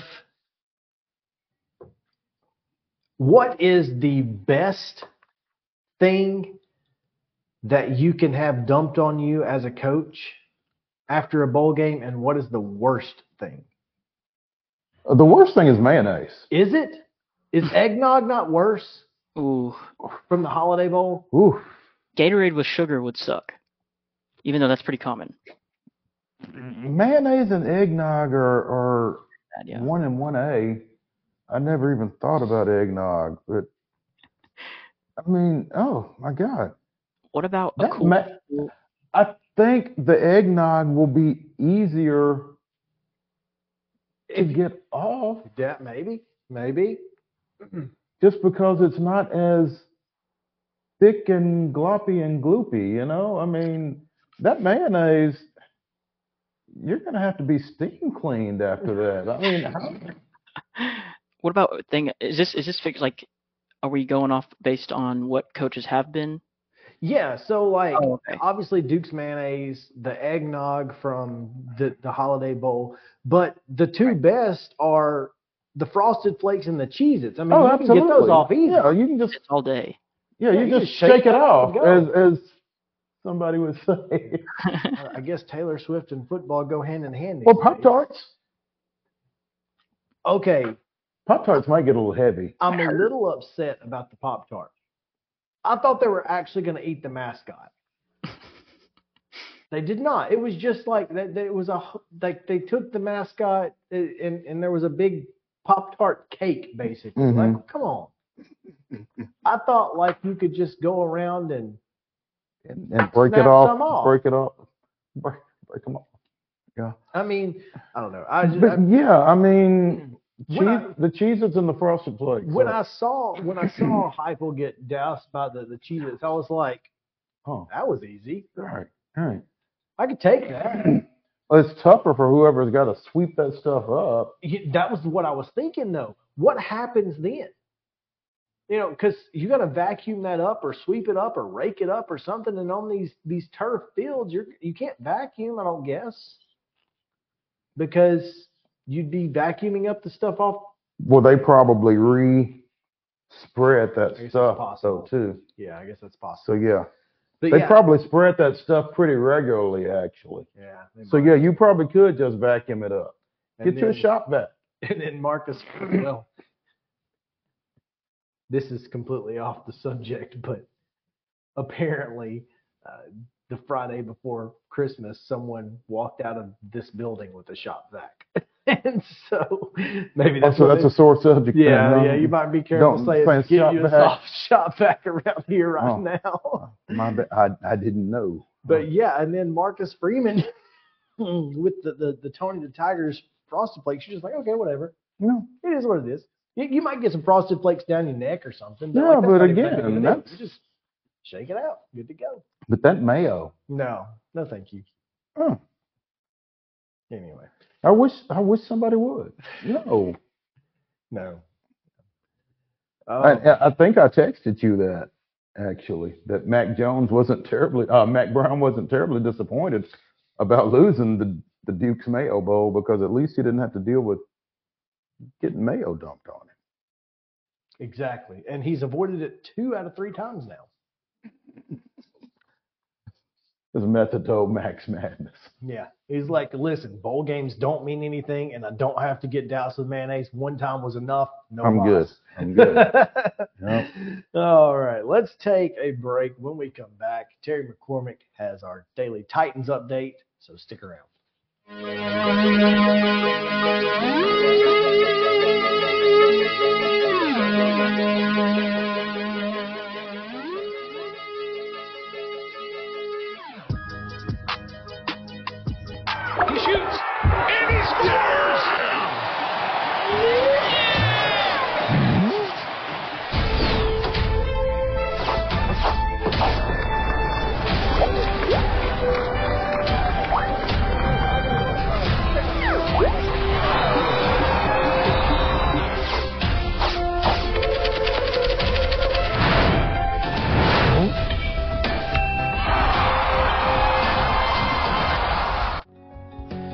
what is the best thing that you can have dumped on you as a coach after a bowl game, and what is the worst thing? The worst thing is mayonnaise. Is it? Is eggnog not worse Ooh, from the Holiday Bowl? Ooh. Gatorade with sugar would suck, even though that's pretty common. Mayonnaise and eggnog are, are Bad, yeah. one and one A. I never even thought about eggnog, but I mean, oh my God. What about a That cool? ma- I think the eggnog will be easier to get off Yeah, maybe, maybe. just because it's not as thick and gloppy and gloopy, you know? I mean, that mayonnaise, you're going to have to be steam cleaned after that. I mean, how, What about thing? Is this is this fixed? Like, are we going off based on what coaches have been? Yeah, so like Oh, okay. obviously Duke's mayonnaise, the eggnog from the the Holiday Bowl, but the two best are the Frosted Flakes and the Cheez-Its. I mean, oh, you absolutely. can get those off easy. Yeah, you can just, It's all day. yeah, Yeah, you, you just just shake, shake it it off, as, as somebody would say. I guess Taylor Swift and football go hand in hand. Or Pop. Tarts. Okay, Pop Tarts might get a little heavy. I'm a little upset about the Pop Tart. I thought they were actually going to eat the mascot. They did not. It was just like that. It was a like they took the mascot and and there was a big Pop Tart cake basically. Mhm. Like, come on. I thought like you could just go around and And, and break it off, off. break it off, break, break them off. Yeah. I mean, I don't know. I just I, yeah, I mean, cheese, I- the Cheez-Its and the Frosted Flakes. when are- I saw when I saw Heupel get doused by the the Cheez-Its, I was like, oh, that was easy. all right, all right. I could take that. Well, it's tougher for whoever's got to sweep that stuff up. That was what I was thinking though. What happens then? You know, because you got to vacuum that up or sweep it up or rake it up or something. And on these these turf fields, you're you can't vacuum. I don't guess because you'd be vacuuming up the stuff off. Well, they probably re-spread that stuff possible. too. Yeah, I guess that's possible. So yeah, But they yeah, probably spread that stuff pretty regularly actually. yeah. So might. yeah, you probably could just vacuum it up. And Get you a shop vac. And then Marcus, well, this is completely off the subject, but apparently, uh, the Friday before Christmas, someone walked out of this building with a shop vac. and so maybe Oh, that's so what that's a sore subject. then, yeah, huh? yeah. You might be careful Don't saying say you a soft shop vac around here right Oh. now. My bad. I I didn't know. But yeah, and then Marcus Freeman with the, the the Tony the Tigers frosted flakes. You're just like, okay, whatever. No. It is what it is. You, you might get some frosted flakes down your neck or something. Yeah, like, but not even that big of a again, that's- You just shake it out. Good to go. But that mayo. No, no, thank you. Oh, Anyway, I wish I wish somebody would. No. no. I, Um, I think I texted you that actually that Mac Jones wasn't terribly uh, Mack Brown wasn't terribly disappointed about losing the the Duke's Mayo Bowl because at least he didn't have to deal with getting mayo dumped on him. exactly. And he's avoided it two out of three times now. His method to Mack's Madness. Yeah. He's like, listen, bowl games don't mean anything, and I don't have to get doused with mayonnaise. One time was enough. No I'm good. I'm good. Yep. All right, let's take a break. When we come back, Terry McCormick has our daily Titans update, so stick around. He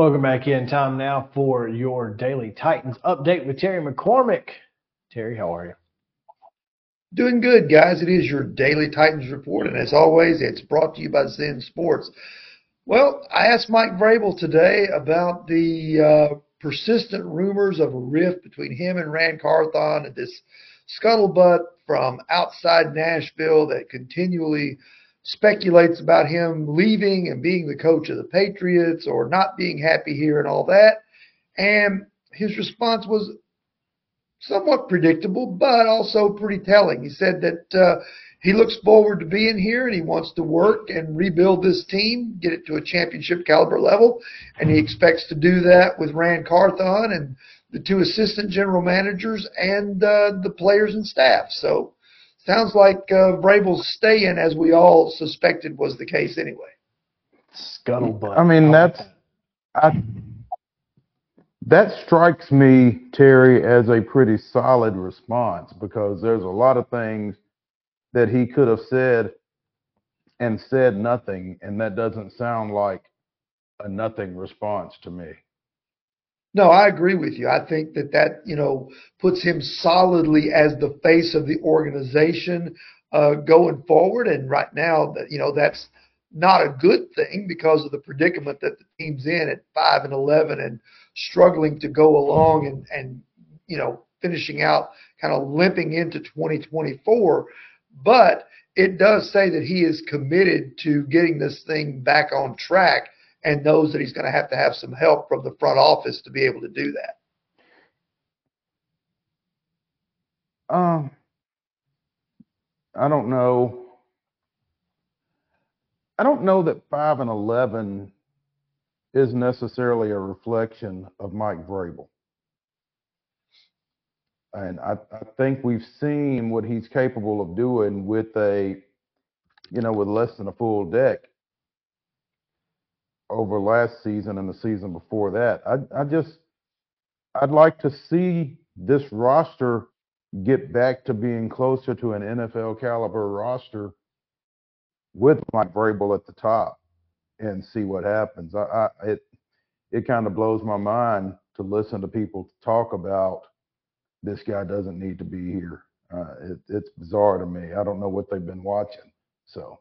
Welcome back in. Time now for your daily Titans update with Terry McCormick. Terry, how are you? Doing good, guys. It is your daily Titans report, and as always, it's brought to you by Zen Sports. Well, I asked Mike Vrabel today about the uh, persistent rumors of a rift between him and Ran Carthon and this scuttlebutt from outside Nashville that continually speculates about him leaving and being the coach of the Patriots or not being happy here and all that. And his response was somewhat predictable, but also pretty telling. He said that uh, he looks forward to being here and he wants to work and rebuild this team, get it to a championship caliber level, and he expects to do that with Ran Carthon and the two assistant general managers and uh, the players and staff. So sounds like uh, Vrabel's staying, as we all suspected was the case anyway. Scuttlebutt. I mean, that's I that strikes me, Terry, as a pretty solid response because there's a lot of things that he could have said and said nothing, and that doesn't sound like a nothing response to me. No, I agree with you. I think that that you know puts him solidly as the face of the organization uh, going forward. And right now, that you know that's not a good thing because of the predicament that the team's in at five and eleven and struggling to go along and and you know finishing out kind of limping into 2024. But it does say that he is committed to getting this thing back on track and knows that he's going to have to have some help from the front office to be able to do that. Um, I don't know. I don't know that five and eleven is necessarily a reflection of Mike Vrabel. And I, I think we've seen what he's capable of doing with a, you know, with less than a full deck over last season and the season before that. I, I just, I'd like to see this roster get back to being closer to an NFL caliber roster with Mike Vrabel at the top and see what happens. I, I it it kind of blows my mind to listen to people talk about this guy doesn't need to be here. Uh, it, it's bizarre to me. I don't know what they've been watching. So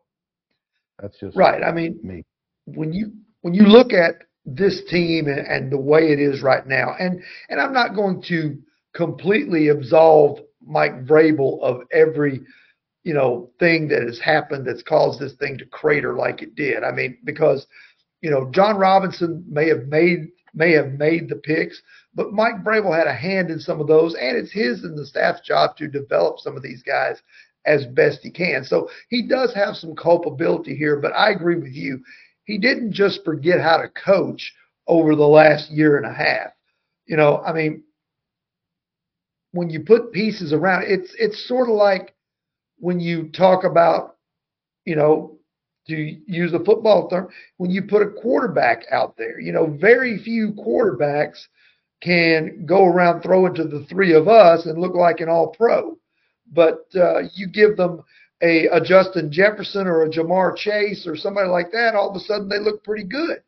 that's just right. I mean, me. When you when you look at this team and, and the way it is right now, and and I'm not going to completely absolve Mike Vrabel of every you know thing that has happened that's caused this thing to crater like it did. I mean, because you know Jon Robinson may have made may have made the picks, but Mike Vrabel had a hand in some of those, and it's his and the staff's job to develop some of these guys as best he can. So he does have some culpability here, but I agree with you he didn't just forget how to coach over the last year and a half. You know, I mean, when you put pieces around, it's it's sort of like when you talk about, you know, to use a football term, when you put a quarterback out there. You know, very few quarterbacks can go around throwing to the three of us and look like an all pro. But uh, you give them a, a Justin Jefferson or a Ja'Marr Chase or somebody like that, all of a sudden they look pretty good.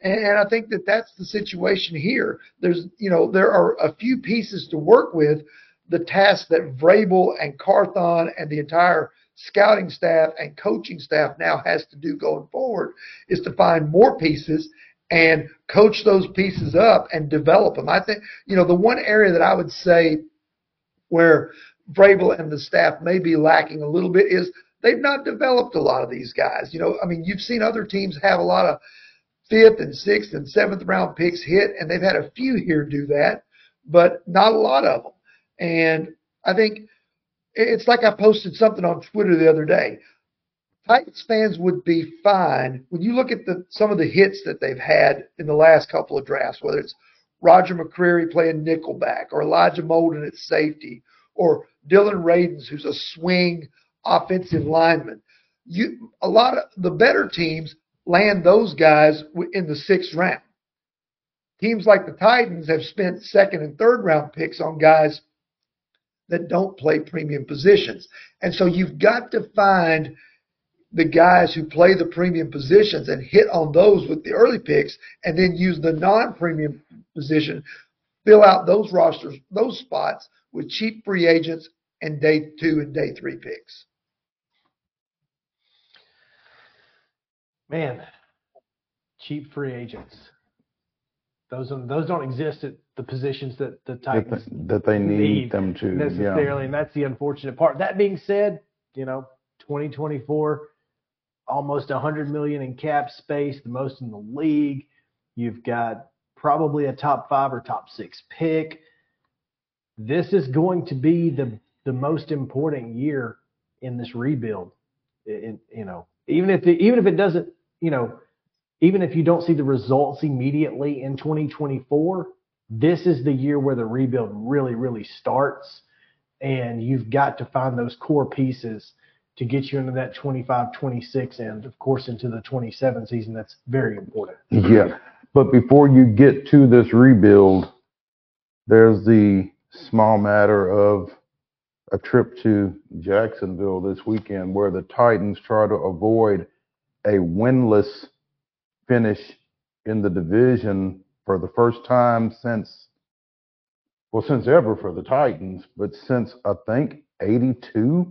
And, I think that that's the situation here. There's, you know, there are a few pieces to work with. The task that Vrabel and Carthon and the entire scouting staff and coaching staff now has to do going forward is to find more pieces and coach those pieces up and develop them. I think, you know, the one area that I would say where Vrabel and the staff may be lacking a little bit is they've not developed a lot of these guys. You know, I mean, you've seen other teams have a lot of fifth and sixth and seventh round picks hit, and they've had a few here do that, but not a lot of them. And I think it's like I posted something on Twitter the other day. Titans fans would be fine when you look at the some of the hits that they've had in the last couple of drafts, whether it's Roger McCreary playing nickelback or Elijah Molden at safety or Dillon Radunz, who's a swing offensive lineman. You a lot of the better teams land those guys in the sixth round. Teams like the Titans have spent second and third round picks on guys that don't play premium positions. And so you've got to find the guys who play the premium positions and hit on those with the early picks and then use the non-premium position, fill out those rosters, those spots with cheap free agents and day two and day three picks. Man, cheap free agents. Those don't, those don't exist at the positions that the That Titans they, that they need, them to. Yeah. necessarily, and that's the unfortunate part. That being said, you know, 2024, almost 100 million in cap space, the most in the league. You've got probably a top five or top six pick. This is going to be the the most important year in this rebuild. You know, even if it, even if it doesn't, you know, even if you don't see the results immediately in 2024, this is the year where the rebuild really, really starts. And you've got to find those core pieces to get you into that 25, 26, and of course into the 27 season. That's very important. Yeah. But before you get to this rebuild, there's the small matter of a trip to Jacksonville this weekend where the Titans try to avoid a winless finish in the division for the first time since, well, since ever for the Titans, but since I think 82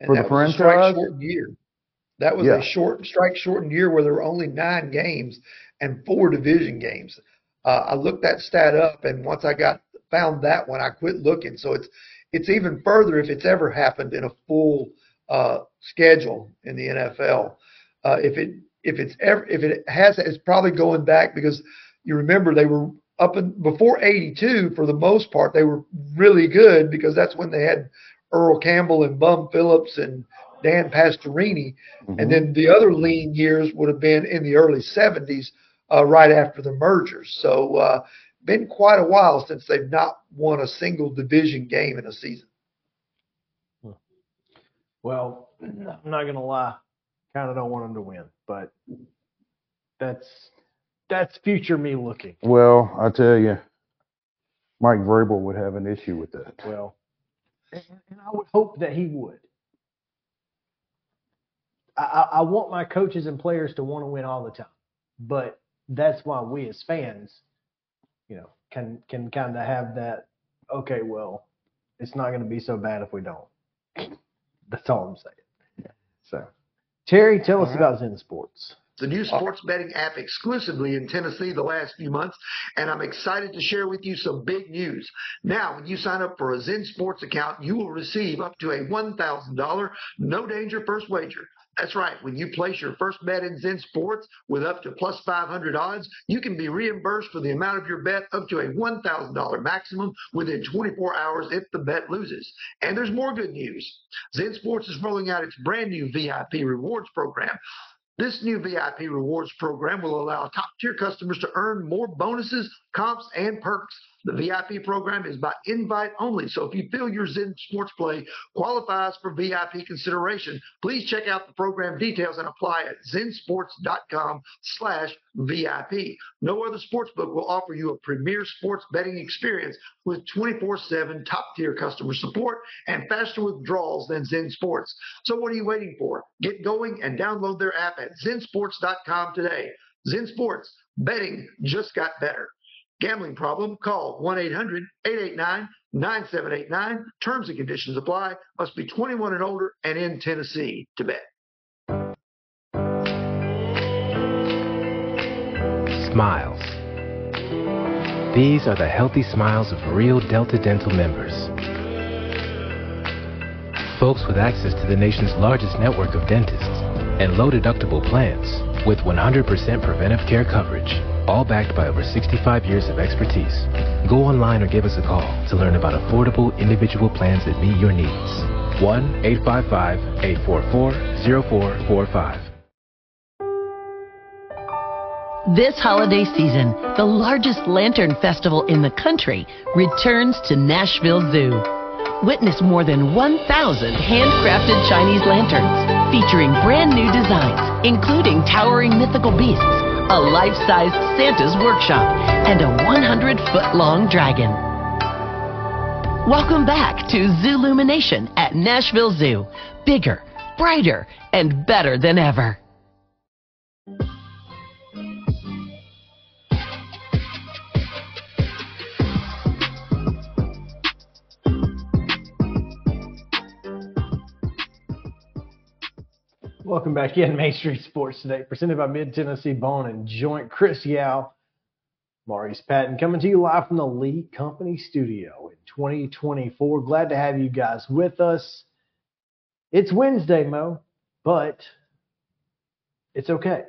And for the that was a strike franchise. shortened year. That was Yeah. a short strike shortened year where there were only nine games and four division games. Uh, I looked that stat up, and once I got found that one, I quit looking. So it's it's even further if it's ever happened in a full uh, schedule in the NFL. Uh, if it if it's ever if it has, it's probably going back because you remember they were up in before '82 for the most part. They were really good because that's when they had Earl Campbell and Bum Phillips and Dan Pastorini. And then the other lean years would have been in the early 70s, uh, right after the mergers. So, uh, been quite a while since they've not won a single division game in a season. Well, I'm not gonna lie, kind of don't want them to win, but that's that's future me looking. Well, I tell you, Mike Vrabel would have an issue with that. Well, and, and I would hope that he would. I, I, I want my coaches and players to want to win all the time, but that's why we as fans, you know, can can kind of have that. Okay, well, it's not going to be so bad if we don't. That's all I'm saying. So, Terry, tell us All right. about Zen Sports. the new sports betting app exclusively in Tennessee the last few months, and I'm excited to share with you some big news. Now, when you sign up for a Zen Sports account, you will receive up to a $1,000 no danger first wager. That's right. When you place your first bet in Zen Sports with up to plus 500 odds, you can be reimbursed for the amount of your bet up to a $1,000 maximum within 24 hours if the bet loses. And there's more good news. Zen Sports is rolling out its brand new VIP rewards program. This new VIP rewards program will allow top tier customers to earn more bonuses, comps, and perks. The VIP program is by invite only, so if you feel your Zen Sports play qualifies for VIP consideration, please check out the program details and apply at zensports.com slash VIP. No other sportsbook will offer you a premier sports betting experience with 24-7 top-tier customer support and faster withdrawals than Zen Sports. So what are you waiting for? Get going and download their app at zensports.com today. Zen Sports, betting just got better. Gambling problem? Call 1-800-889-9789. Terms and conditions apply. Must be 21 and older and in Tennessee to bet. Smiles. These are the healthy smiles of real Delta Dental members. Folks with access to the nation's largest network of dentists and low deductible plans with 100% preventive care coverage, all backed by over 65 years of expertise. Go online or give us a call to learn about affordable individual plans that meet your needs. 1 855 844 0445. This holiday season, the largest lantern festival in the country returns to Nashville Zoo. Witness more than 1,000 handcrafted Chinese lanterns featuring brand new designs, including towering mythical beasts, a life-sized Santa's workshop, and a 100-foot long dragon. Welcome back to Zoolumination at Nashville Zoo. Bigger, brighter, and better than ever. Welcome back in Main Street Sports today, presented by Mid Tennessee Bone and Joint. Chris Yao, Maurice Patton, coming to you live from the Lee Company Studio in 2024. Glad to have you guys with us. It's Wednesday, Mo, but it's okay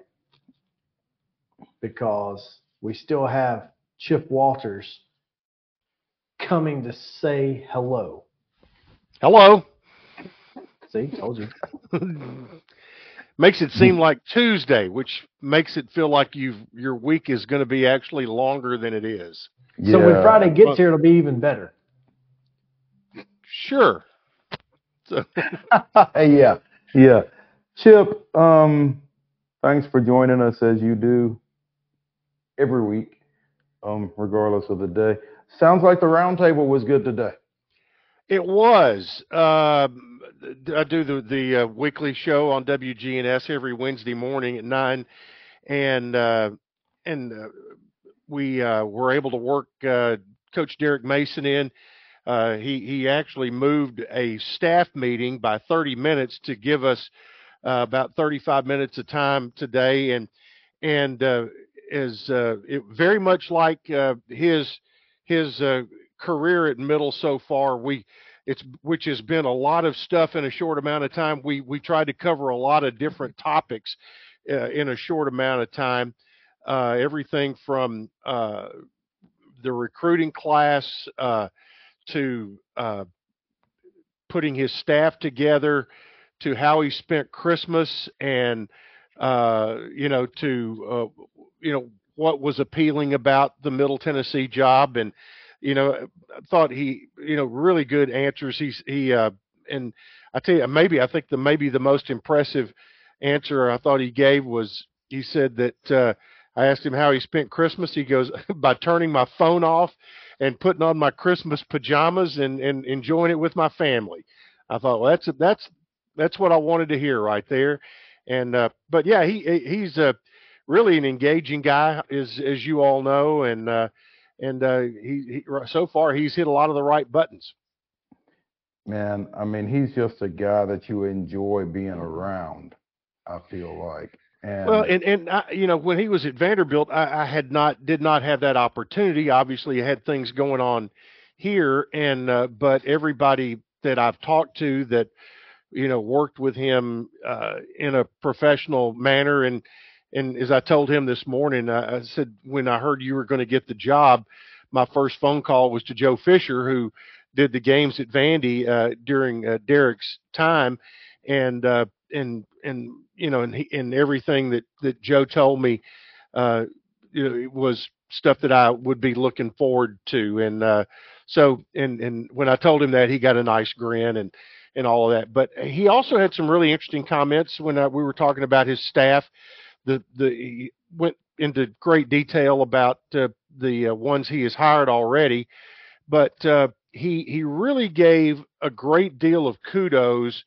because we still have Chip Walters coming to say hello. Hello. See, told you. makes it seem like Tuesday, which makes it feel like you your week is going to be actually longer than it is. Yeah. So when Friday gets here, it'll be even better. Sure. So, yeah, yeah. Chip, um, thanks for joining us as you do every week, um, regardless of the day. Sounds like the roundtable was good today. It was. Uh, I do the the uh, weekly show on WGNS every Wednesday morning at nine, and uh, and uh, we uh, were able to work uh, Coach Derek Mason in. Uh, he he actually moved a staff meeting by 30 minutes to give us about 35 minutes of time today, and and is it very much like his his career at Middle so far. We it's which has been a lot of stuff in a short amount of time. We we tried to cover a lot of different topics uh, in a short amount of time. Uh, everything from uh, the recruiting class uh, to uh, putting his staff together to how he spent Christmas and uh, you know to you know what was appealing about the Middle Tennessee job and you know, thought he, you know, really good answers. He's he uh, and I tell you, maybe I think the maybe the most impressive answer I thought he gave was he said that uh, I asked him how he spent Christmas. He goes by turning my phone off and putting on my Christmas pajamas and and enjoying it with my family. I thought, well, that's that's that's what I wanted to hear right there. And uh, but yeah, he he's a really an engaging guy, as as you all know, and uh, and uh, he, he so far he's hit a lot of the right buttons. Man, I mean, he's just a guy that you enjoy being around. I feel like. And well, and and I, you know, when he was at Vanderbilt, I, I had not did not have that opportunity. Obviously, I had things going on here, and uh, but everybody that I've talked to that you know worked with him uh, in a professional manner and and as I told him this morning, I, I said when I heard you were going to get the job, my first phone call was to Joe Fisher, who did the games at Vandy uh, during uh, Derek's time, and uh, and and you know, and he, and everything that that Joe told me, uh, was stuff that I would be looking forward to, and uh, so and and when I told him that, he got a nice grin and and all of that. But he also had some really interesting comments when uh, we were talking about his staff the the he went into great detail about uh, the uh, ones he has hired already, but uh, he he really gave a great deal of kudos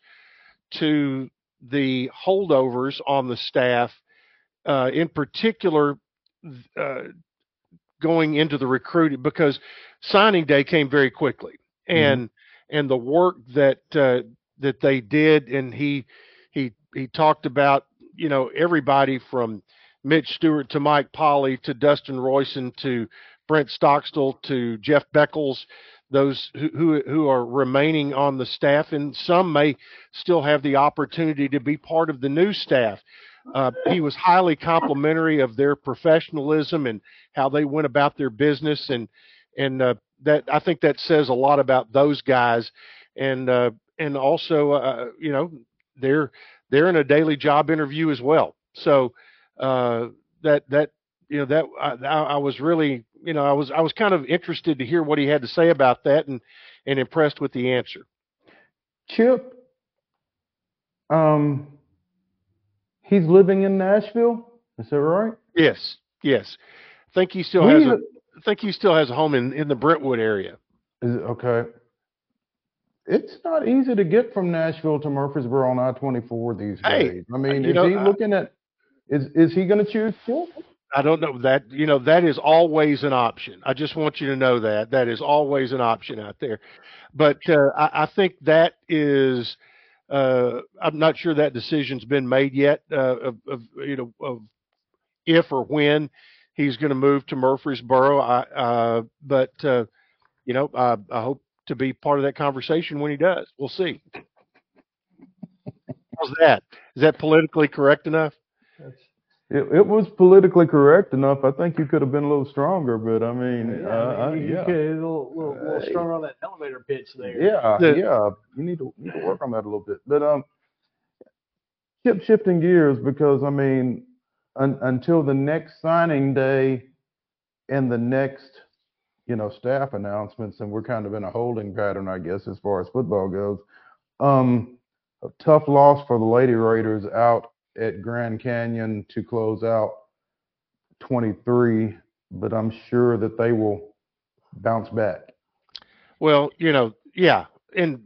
to the holdovers on the staff, uh, in particular. Uh, going into the recruiting because signing day came very quickly mm-hmm. and mm-hmm. and the work that uh, that they did and he he he talked about you know everybody from Mitch Stewart to Mike Polly to Dustin Royson to Brent Stockstill to Jeff Beckles, those who, who, who are remaining on the staff, and some may still have the opportunity to be part of the new staff. Uh, he was highly complimentary of their professionalism and how they went about their business, and and uh, that I think that says a lot about those guys, and uh, and also uh, you know they're they're in a daily job interview as well. So uh, that that you know that I, I was really you know I was I was kind of interested to hear what he had to say about that and and impressed with the answer. Chip, um, he's living in Nashville. Is that right? Yes, yes. I think he still has. A, I think he still has a home in in the Brentwood area. Is it, okay. It's not easy to get from Nashville to Murfreesboro on I-24 these Hey, days. I mean, is know, he I- looking at? Is is he going to choose Fulton? I don't know that you know that is always an option. I just want you to know that that is always an option out there. But uh, I, I think that is uh, I'm not sure that decision's been made yet uh, of, of you know of if or when he's going to move to Murfreesboro. I, uh, but uh, you know I, I hope to be part of that conversation when he does. We'll see. How's that? Is that politically correct enough? It, it was politically correct enough. I think you could have been a little stronger, but I mean, Yeah, uh, I I- mean, you, you yeah. could a little, little, little Hey. stronger on that elevator pitch there. Yeah, The- yeah. You need to need to work on that a little bit. But um, keep shifting gears because I mean, un, until the next signing day and the next, you know, staff announcements, and we're kind of in a holding pattern, I guess, as far as football goes. Um, a tough loss for the Lady Raiders out at Grand Canyon to close out 23, but I'm sure that they will bounce back. Well, you know, yeah, in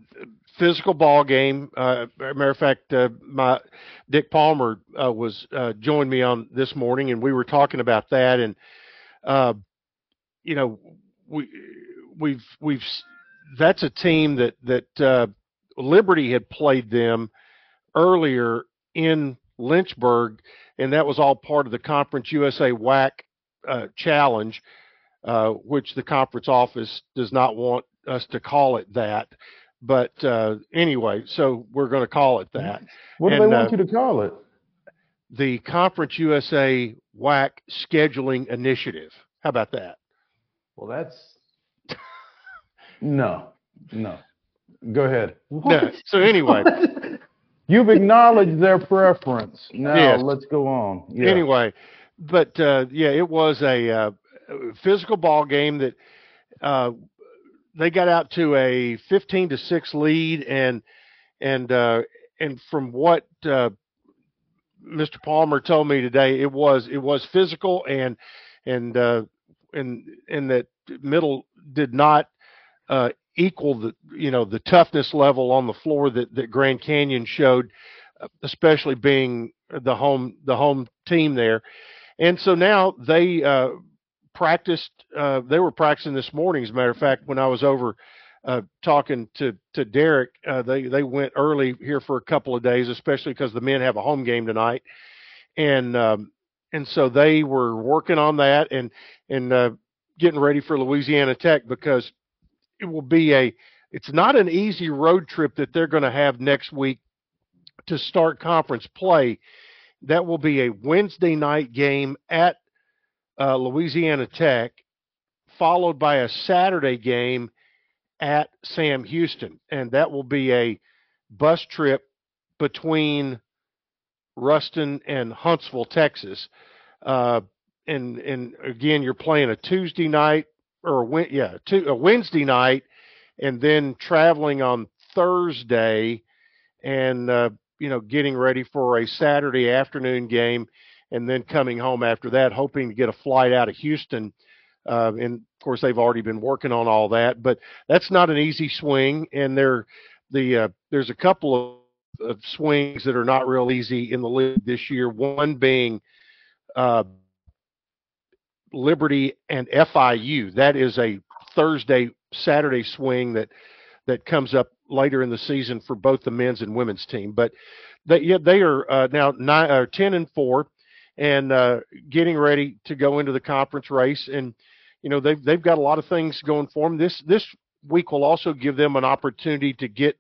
physical ball game. Uh, matter of fact, uh, my Dick Palmer uh, was uh, joined me on this morning, and we were talking about that. And uh, you know, we we've we've that's a team that that uh, Liberty had played them earlier in Lynchburg, and that was all part of the Conference USA WAC uh, challenge, uh, which the conference office does not want us to call it that. But uh, anyway, so we're going to call it that. What do And, they want uh, you to call it? The Conference USA WAC Scheduling Initiative. How about that? Well, that's No, no. Go ahead. No, so anyway, You've acknowledged their preference. Now Yes. let's go on. Yeah. anyway, but uh, yeah, it was a uh, physical ball game that uh, they got out to a 15 to six lead, and and uh, and from what uh, Mr. Palmer told me today, it was it was physical and and uh, and and that middle did not uh, equal the you know the toughness level on the floor that that Grand Canyon showed, uh, especially being the home the home team there, and so now they uh, practiced. Uh, they were practicing this morning, as a matter of fact, when I was over uh, talking to to Derek. Uh, they they went early here for a couple of days, especially because the men have a home game tonight, and um, and so they were working on that and and uh, getting ready for Louisiana Tech because it will be a it's not an easy road trip that they're going to have next week to start conference play. That will be a Wednesday night game at uh, Louisiana Tech, followed by a Saturday game at Sam Houston, and that will be a bus trip between Ruston and Huntsville, Texas. Uh, and and again, you're playing a Tuesday night or a, yeah, a Wednesday night, and then traveling on Thursday, and uh, you know getting ready for a Saturday afternoon game, and then coming home after that, hoping to get a flight out of Houston. Uh, and of course, they've already been working on all that, but that's not an easy swing. And there, the uh, there's a couple of, swings that are not real easy in the league this year. One being uh, Liberty and FIU. That is a Thursday Saturday swing that that comes up later in the season for both the men's and women's team. But they yeah, they are uh, now nine or ten and four, and uh, getting ready to go into the conference race. And you know they've they've got a lot of things going for them. This this week will also give them an opportunity to get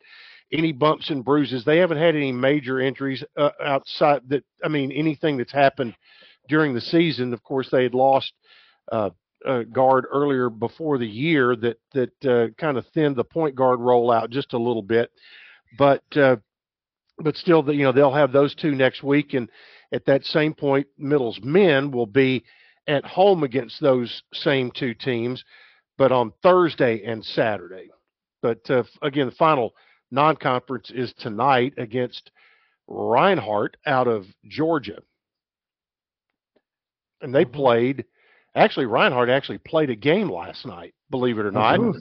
any bumps and bruises. They haven't had any major injuries uh, outside that. I mean anything that's happened during the season. Of course, they had lost uh, uh, guard earlier before the year that that uh, kind of thinned the point guard roll out just a little bit, but uh, but still, the, you know, they'll have those two next week, and at that same point, Middle's men will be at home against those same two teams, but on Thursday and Saturday. But uh, again, the final non-conference is tonight against Reinhardt out of Georgia and they played. Actually, Reinhardt actually played a game last night. Believe it or not. Oof.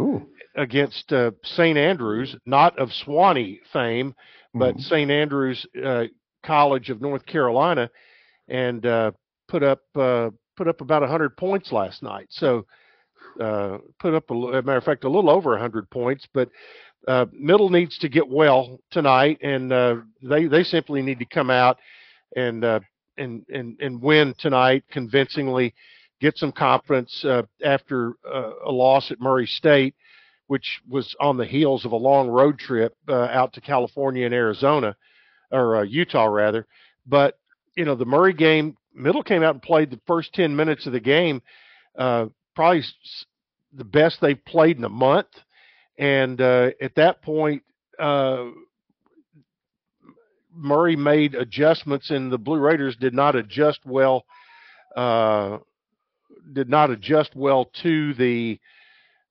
Ooh. against uh, St. Andrews, not of Sewanee fame, but Mhm. St. Andrews uh, College of North Carolina, and uh, put up uh, put up about 100 points last night. So uh, put up, a, as a matter of fact, a little over 100 points. But uh, Middle needs to get well tonight, and uh, they they simply need to come out and uh, and and and win tonight convincingly. Get some confidence uh, after uh, a loss at Murray State, which was on the heels of a long road trip uh, out to California and Arizona, or Utah rather. But you know the Murray game, Middle came out and played the first ten minutes of the game, probably the best they've played in a month. And uh, at that point, uh, Murray made adjustments, and the Blue Raiders did not adjust well. Uh, did not adjust well to the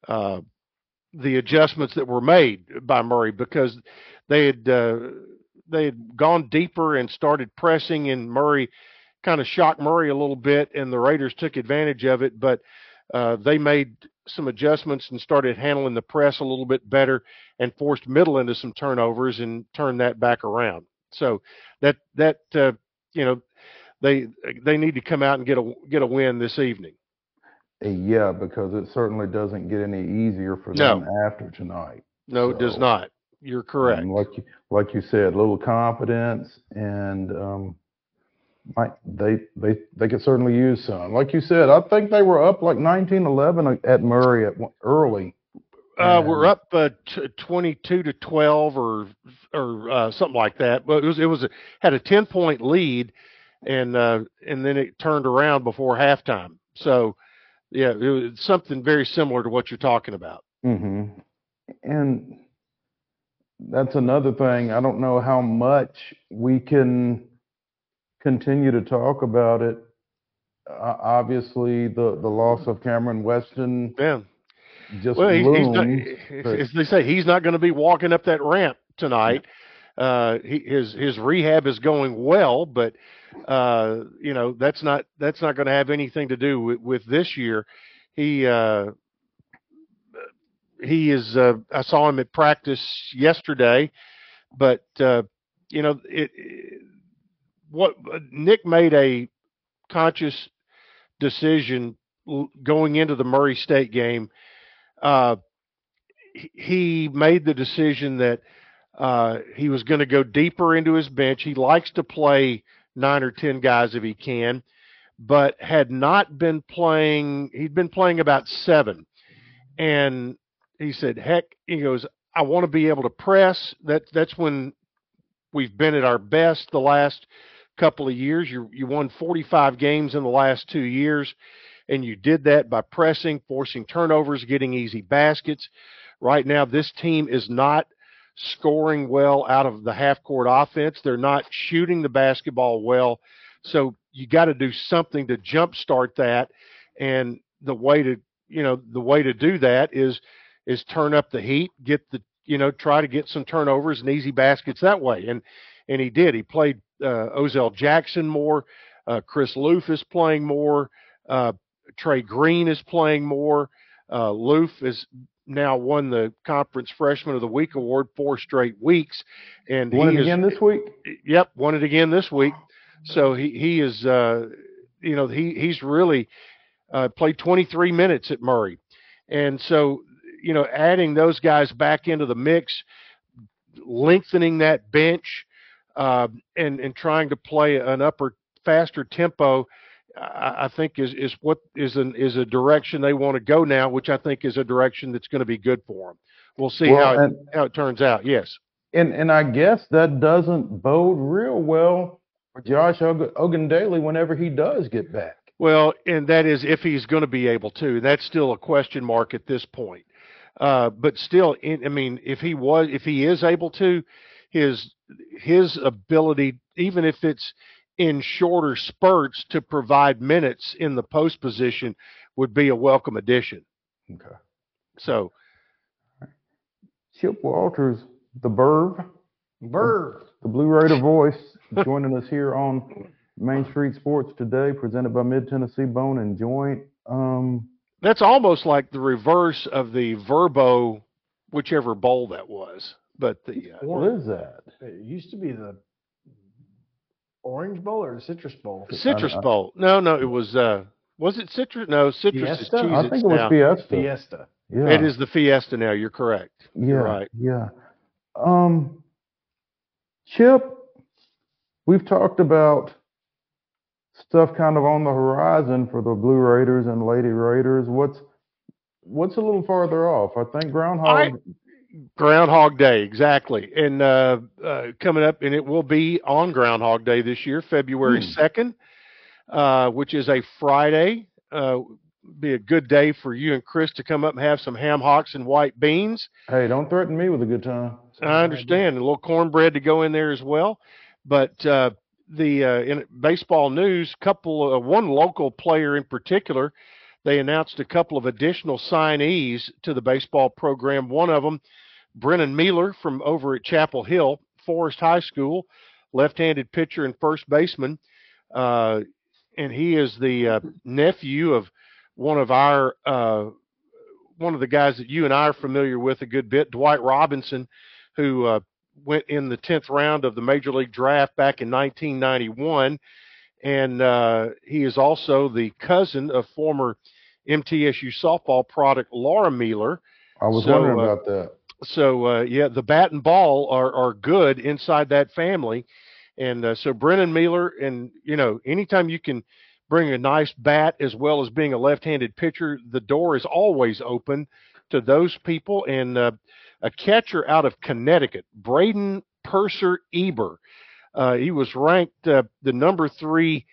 uh, the adjustments that were made by Murray because they had uh, they had gone deeper and started pressing, and Murray kind of shocked Murray a little bit, and the Raiders took advantage of it. But uh, they made some adjustments and started handling the press a little bit better, and forced Middle into some turnovers and turned that back around. So that that uh, you know they they need to come out and get a get a win this evening. Uh, Yeah, because it certainly doesn't get any easier for No. them after tonight. No, it does not. You're correct. like you, like you said, a little confidence, and um, might they they they could certainly use some. Like you said, I think they were up like 19-11 at Murray at early. Uh, we're up uh, t- 22 to 12 or or uh, something like that. But it was it was a, had a 10 point lead, and uh, and then it turned around before halftime. So yeah, it was something very similar to what you're talking about. hmm And that's another thing. I don't know how much we can continue to talk about it. Uh, obviously, the the loss of Camryn Weston Yeah. just well, he, he's not, but- as they say, he's not going to be walking up that ramp tonight. Uh, he, his his rehab is going well, but uh, you know that's not that's not going to have anything to do with, with this year. He uh, he is. Uh, I saw him at practice yesterday, but uh, you know it, it. What Nick made a conscious decision going into the Murray State game. Uh, he- made the decision that uh, he was going to go deeper into his bench. He likes to play nine or ten guys if he can, but had not been playing. He'd been playing about seven, and he said, "Heck," he goes, "I want to be able to press." That that's when we've been at our best the last couple of years. You you won 45 games in the last two years, and you did that by pressing, forcing turnovers, getting easy baskets. Right now, this team is not scoring well out of the half court offense. They're not shooting the basketball well. So you got to do something to jumpstart that. And the way to, you know, the way to do that is is turn up the heat, get the, you know, try to get some turnovers and easy baskets that way. And and he did. He played uh, Ozell Jackson more. Uh, Chris Loof is playing more. Uh, Trey Green is playing more. Uh, Loof is now won the conference freshman of the week award four straight weeks, and Won he it is, again this week. Yep, won it again this week. So he he is uh, you know he he's really uh, played 23 minutes at Murray, and so you know adding those guys back into the mix, lengthening that bench, uh, and and trying to play an upper faster tempo. I I think is is what is an is a direction they want to go now, which I think is a direction that's going to be good for them. We'll see Well, how it, and- how it turns out. Yes. And and I guess that doesn't bode real well for Josh Og- Ogundele whenever he does get back. Well, and that is if he's going to be able to. That's still a question mark at this point. Uh, but still, in, I mean, if he was, if he is able to, his his ability, even if it's in shorter spurts, to provide minutes in the post position, would be a welcome addition. Okay. So, Chip Walters, the Burv, Burv, the Blue Raider voice, joining us here on Main Street Sports today, presented by Mid Tennessee Bone and Joint. Um, That's almost like the reverse of the Vrbo, whichever bowl that was. But the uh, What is that? It used to be the Orange Bowl or the Citrus Bowl. Citrus Bowl. No, no, it was. uh Was it citrus? No, citrus is Fiesta? cheese. I think it was Fiesta. Fiesta. Yeah. It is the Fiesta now. You're correct. Yeah. You're right. Yeah. Um, Chip, we've talked about stuff kind of on the horizon for the Blue Raiders and Lady Raiders. What's what's a little farther off? I think Groundhog. Groundhog Day, exactly. And uh, uh, coming up, and it will be on Groundhog Day this year, February Hmm. 2nd, uh, which is a Friday. Uh, be a good day for you and Chris to come up and have some ham hocks and white beans. Hey, don't threaten me with a good time. I understand. A little cornbread to go in there as well. But uh, the uh, in baseball news, couple uh, one local player in particular, they announced a couple of additional signees to the baseball program. One of them, Brennan Mealer from over at Chapel Hill Forrest High School, left-handed pitcher and first baseman, uh, and he is the uh, nephew of one of our uh, one of the guys that you and I are familiar with a good bit, Dwight Robinson, who uh, went in the 10th round of the Major League Draft back in 1991. And uh, he is also the cousin of former MTSU softball product Laura Mealer. I was So, wondering uh, about that. So uh, yeah, the bat and ball are are good inside that family, and uh, so Brennan Mealer, and you know, anytime you can bring a nice bat as well as being a left-handed pitcher, the door is always open to those people. And uh, a catcher out of Connecticut, Braden Purser Eber, uh, he was ranked uh, the number three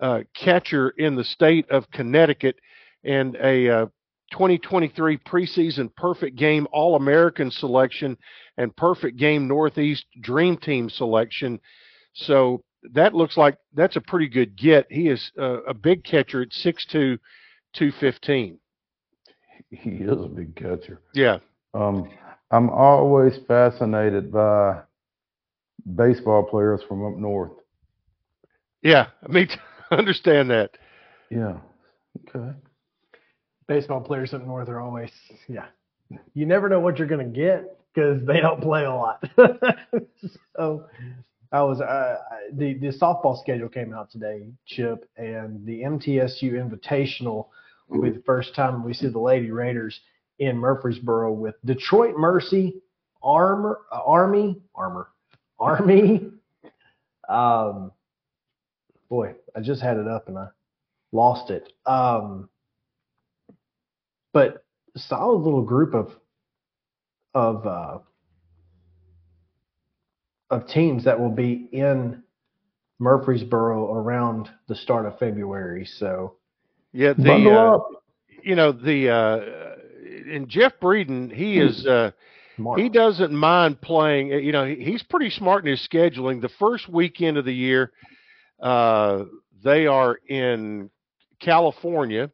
uh, catcher in the state of Connecticut, and a uh, 2023 preseason perfect game All American selection and perfect game Northeast Dream Team selection. So that looks like that's a pretty good get. He is uh, a big catcher at 6'2, 215. He is a big catcher. Yeah. Um, I'm always fascinated by baseball players from up north. Yeah. I mean, understand that. Yeah. Okay. Baseball players up north are always, yeah. You never know what you're going to get because they don't play a lot. so I was, uh, the, the softball schedule came out today, Chip, and the MTSU Invitational will be the first time we see the Lady Raiders in Murfreesboro with Detroit Mercy, Armor, uh, Army, Armor, Army. Um, boy, I just had it up and I lost it. Um, but a solid little group of of uh, of teams that will be in Murfreesboro around the start of February. So Yeah, the Bundle uh, up. you know the uh, and Jeff Breeden, he is uh, he doesn't mind playing. uh, You know, he's pretty smart in his scheduling. The first weekend of the year, uh, they are in California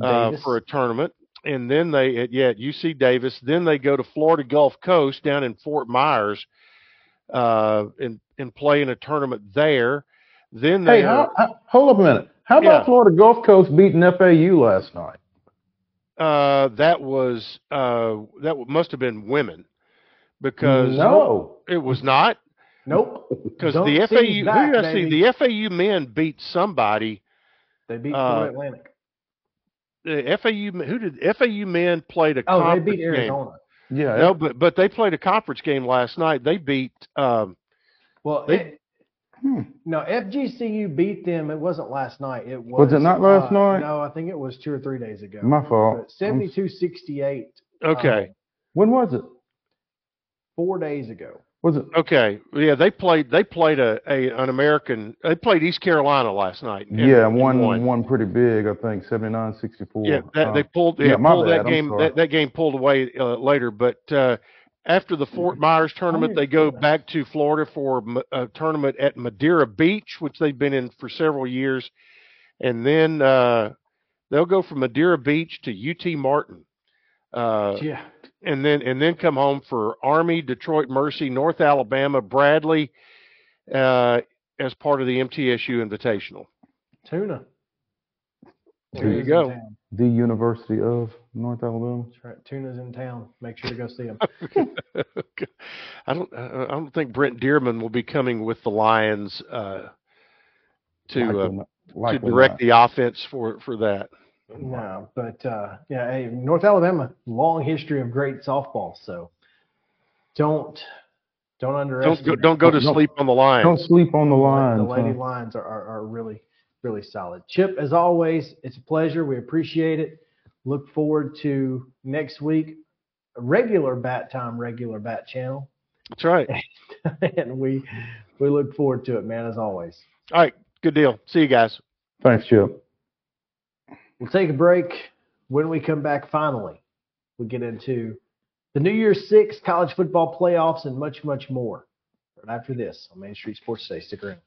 uh, for a tournament, and then they at, yeah at UC Davis. Then they go to Florida Gulf Coast down in Fort Myers, uh, and and play in a tournament there. Then they Hey, how, how, hold up a minute. How about Yeah. Florida Gulf Coast beating FAU last night? Uh, that was uh, that must have been women because No. it was not. Nope. Because the FAU, that, who did I see? The FAU men beat somebody. They beat Uh, Florida Atlantic. The FAU, who did FAU men played a Oh, they beat Arizona. game? Yeah. No, but but they played a conference game last night. They beat. Um, Well, They- it- no, FGCU beat them. It wasn't last night. It was. Was it not last uh, night? No, I think it was two or three days ago. My fault. But 72-68. okay, When was it? four days ago. Was it? okay, yeah. They played. They played a, a an American. They played East Carolina last night. yeah, one won. one pretty big, I think, 79-64. Yeah, that, Uh, they pulled. yeah, Yeah, pulled bad, that game. That, that game pulled away uh, later, but uh, after the Fort Myers tournament, they go back to Florida for a tournament at Madeira Beach, which they've been in for several years, and then uh, they'll go from Madeira Beach to UT Martin. Uh, Yeah. And then and then come home for Army, Detroit Mercy, North Alabama, Bradley, uh, as part of the MTSU Invitational. Tuna. There you go. the University of North Alabama. That's right. Tuna's in town. Make sure to go see him. I don't. I I don't think Brent Dearmon will be coming with the Lions uh, to uh, to direct not. the offense for for that. No, but uh, yeah, hey, North Alabama, long history of great softball. So don't don't Don't underestimate. go, don't go to Don't- sleep on the line. Don't sleep on the line. The line. Lady lines are, are, are really, really solid. Chip, as always, it's a pleasure. We appreciate it. Look forward to next week, a regular bat time, regular bat channel. That's right. and we we look forward to it, man, as always. All right. Good deal. See you guys. Thanks, Chip. We'll take a break. When we come back, finally, we get into the New Year's Six college football playoffs and much, much more. Right after this on Main Street Sports Today. Stick around.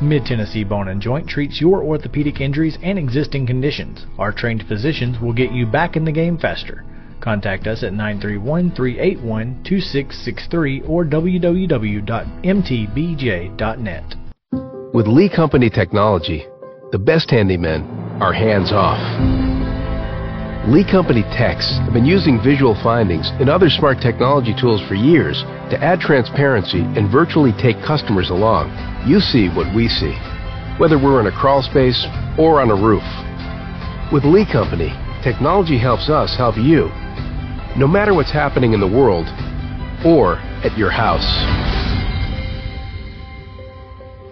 Mid Tennessee Bone and Joint treats your orthopedic injuries and existing conditions. Our trained physicians will get you back in the game faster. Contact us at 931 381 2663 or www.mtbj.net. With Lee Company technology, the best handymen are hands off. Lee Company techs have been using visual findings and other smart technology tools for years to add transparency and virtually take customers along. You see what we see, whether we're in a crawl space or on a roof. With Lee Company, technology helps us help you, no matter what's happening in the world or at your house.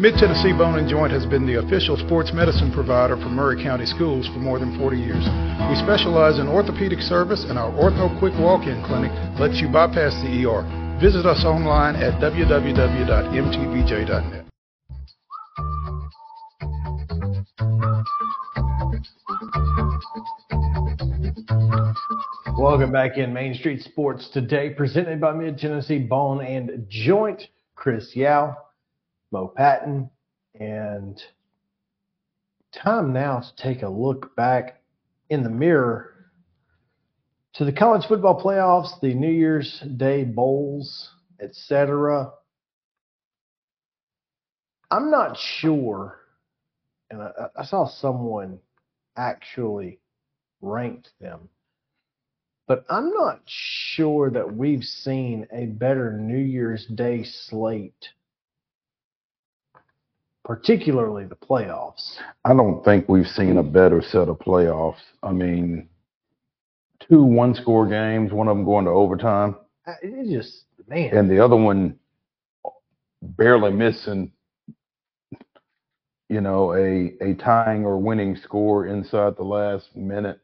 Mid Tennessee Bone and Joint has been the official sports medicine provider for Maury County Schools for more than 40 years. We specialize in orthopedic service, and our Ortho Quick Walk-In Clinic lets you bypass the ER. Visit us online at www.mtbj.net. Welcome back in Main Street Sports today, presented by Mid Tennessee Bone and Joint. Chris Yao, Mo Patton, and time now to take a look back in the mirror to the college football playoffs, the New Year's Day bowls, etc. I'm not sure, and I, I saw someone actually ranked them but I'm not sure that we've seen a better New Year's Day slate, particularly the playoffs. I don't think we've seen a better set of playoffs. I mean, two one score games, one of them going to overtime, I- It just, man, and the other one barely missing, you know, a, a tying or winning score inside the last minute.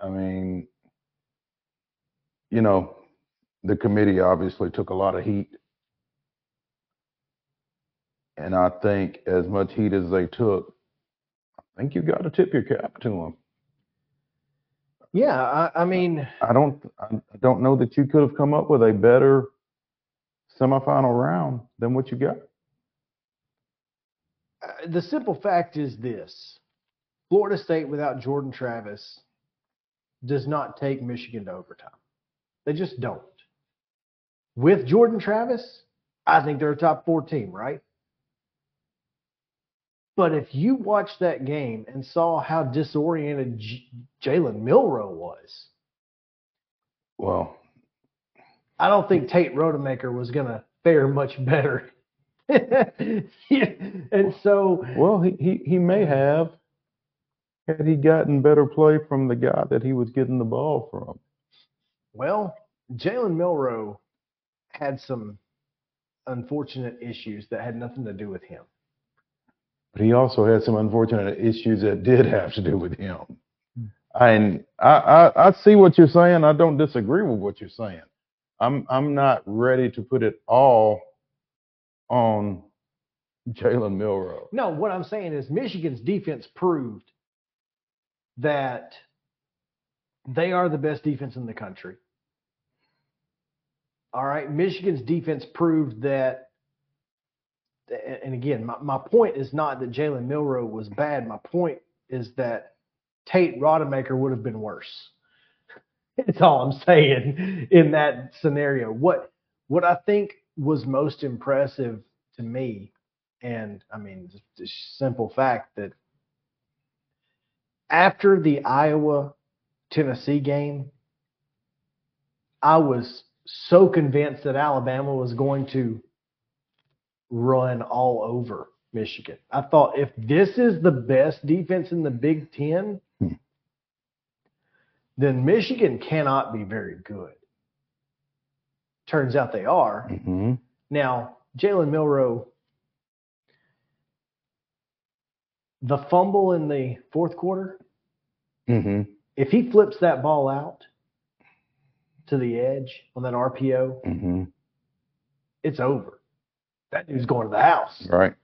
I mean, you know, the committee obviously took a lot of heat. And I think as much heat as they took, I think you've got to tip your cap to them. yeah, I, I mean, I don't, I don't know that you could have come up with a better semifinal round than what you got. Uh, the simple fact is this Florida State without Jordan Travis does not take Michigan to overtime. They just don't. With Jordan Travis, I think they're a top four team, right? But if you watched that game and saw how disoriented J- Jalen Milrow was, Well, I don't think Tate Rodemaker was going to fare much better. and so, well, he, he he may have had he gotten better play from the guy that he was getting the ball from. well, Jalen Milrow had some unfortunate issues that had nothing to do with him. But he also had some unfortunate issues that did have to do with him. Hmm. And I, I, I see what you're saying. I don't disagree with what you're saying. I'm I'm not ready to put it all on Jalen Milrow. No, what I'm saying is Michigan's defense proved that they are the best defense in the country. All right. Michigan's defense proved that, and again, my, my point is not that Jalen Milrow was bad. My point is that Tate Rodemaker would have been worse. That's all I'm saying in that scenario. What what I think was most impressive to me, and I mean, the simple fact that after the Iowa Tennessee game, I was so convinced that Alabama was going to run all over Michigan. I thought if this is the best defense in the Big Ten, then Michigan cannot be very good. Turns out they are. Mm-hmm. Now, Jalen Milrow, the fumble in the fourth quarter, Mm-hmm. if he flips that ball out to the edge on that RPO, Mm-hmm. it's over. That dude's going to the house. Right.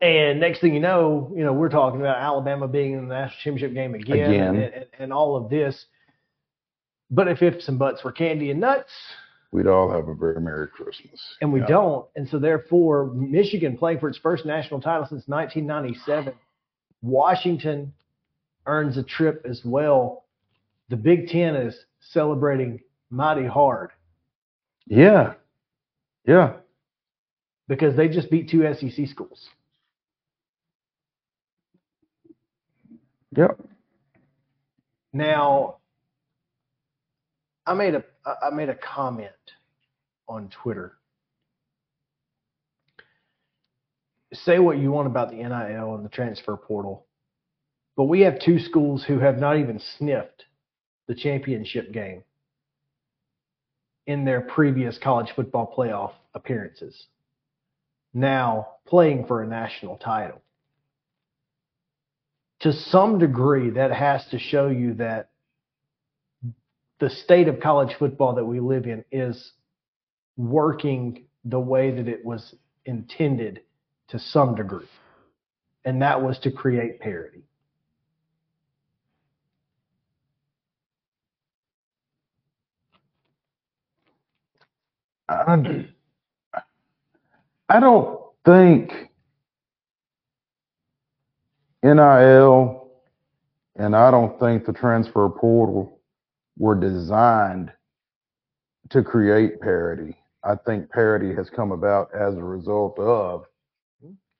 And next thing you know, you know, we're talking about Alabama being in the national championship game again, Again. And, and, and all of this. But if ifs and buts were candy and nuts, We'd all have a very Merry Christmas. and we Yeah. don't. And so therefore, Michigan playing for its first national title since 1997. Washington earns a trip as well. The Big Ten is celebrating mighty hard Yeah. Yeah. Because they just beat two SEC schools. Yep. Now, I made a I made a comment on Twitter. Say what you want about the NIL and the transfer portal, but we have two schools who have not even sniffed the championship game in their previous college football playoff appearances. Now playing for a national title. To some degree, that has to show you that the state of college football that we live in is working the way that it was intended to some degree. And that was to create parity. I, I don't think NIL and I don't think the transfer portal were designed to create parity. I think parity has come about as a result of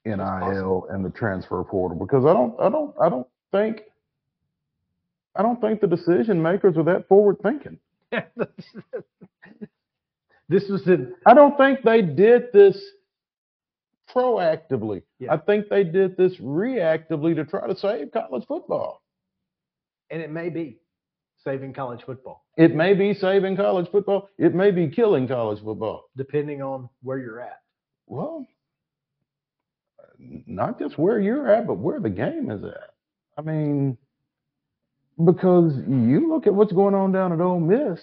NIL and the transfer portal because I don't I don't I don't think I don't think the decision makers are that forward thinking. this was an I don't think they did this proactively. I think they did this reactively to try to save college football. and it may be saving college football, It may be saving college football. It may be killing college football. depending on where you're at. Well, not just where you're at, but where the game is at. I mean, because you look at what's going on down at Ole Miss.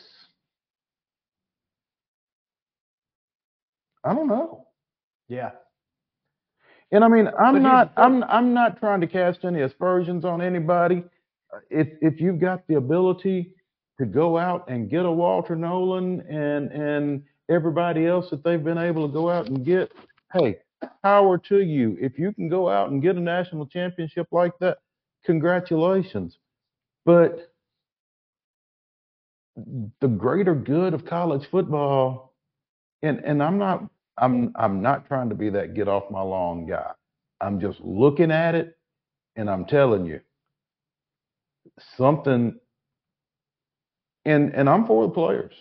I don't know. Yeah. And I mean, I'm not, I'm, I'm not trying to cast any aspersions on anybody. If, if you've got the ability to go out and get a Walter Nolen and, and, everybody else that they've been able to go out and get, hey, power to you. If you can go out and get a national championship like that, congratulations. But the greater good of college football, and and I'm not I'm I'm not trying to be that get off my lawn guy. I'm just looking at it and I'm telling you something and and I'm for the players.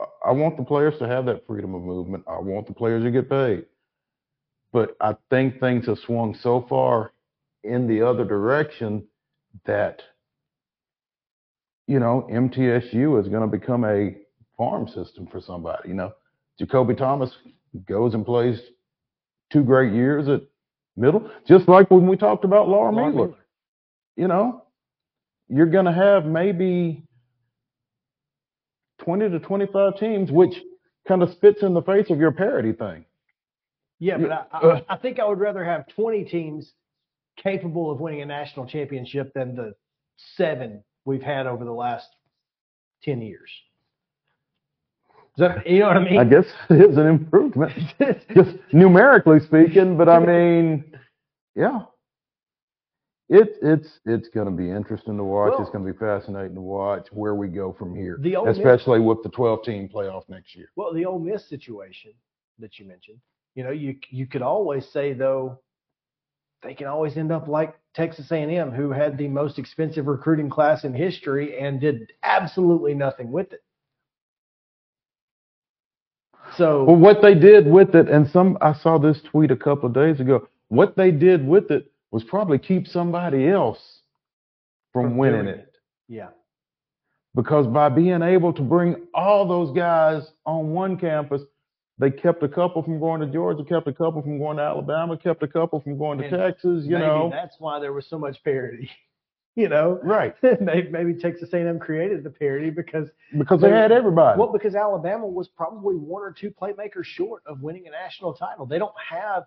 I- I want the players to have that freedom of movement. I want the players to get paid. But I think things have swung so far in the other direction that you know, MTSU is going to become a farm system for somebody. You know, Jakobe Thomas goes and plays two great years at middle, just like when we talked about Laura, Laura Miller. Miller. You know, you're going to have maybe 20 to 25 teams, which kind of spits in the face of your parity thing. Yeah, but I, uh, I, I think I would rather have 20 teams capable of winning a national championship than the seven we've had over the last 10 years. That, you know what I mean? I guess it is an improvement, just numerically speaking. But I mean, yeah, it's it's it's going to be interesting to watch. it's going to be fascinating to watch where we go from here, The Ole Miss- especially with the 12 team playoff next year. Well, the Ole Miss situation that you mentioned, you know, you you could always say though, they can always end up like Texas A&M, who had the most expensive recruiting class in history and did absolutely nothing with it. So Well, what they did with it, and some I saw this tweet a couple of days ago. What they did with it was probably keep somebody else from, From winning doing it. yeah, because by being able to bring all those guys on one campus, they kept a couple from going to Georgia, kept a couple from going to Alabama, kept a couple from going to And Texas. You know, that's why there was so much parity. You know, right? maybe, maybe Texas A&M created the parity because Because they had everybody. Well, because Alabama was probably one or two playmakers short of winning a national title. They don't have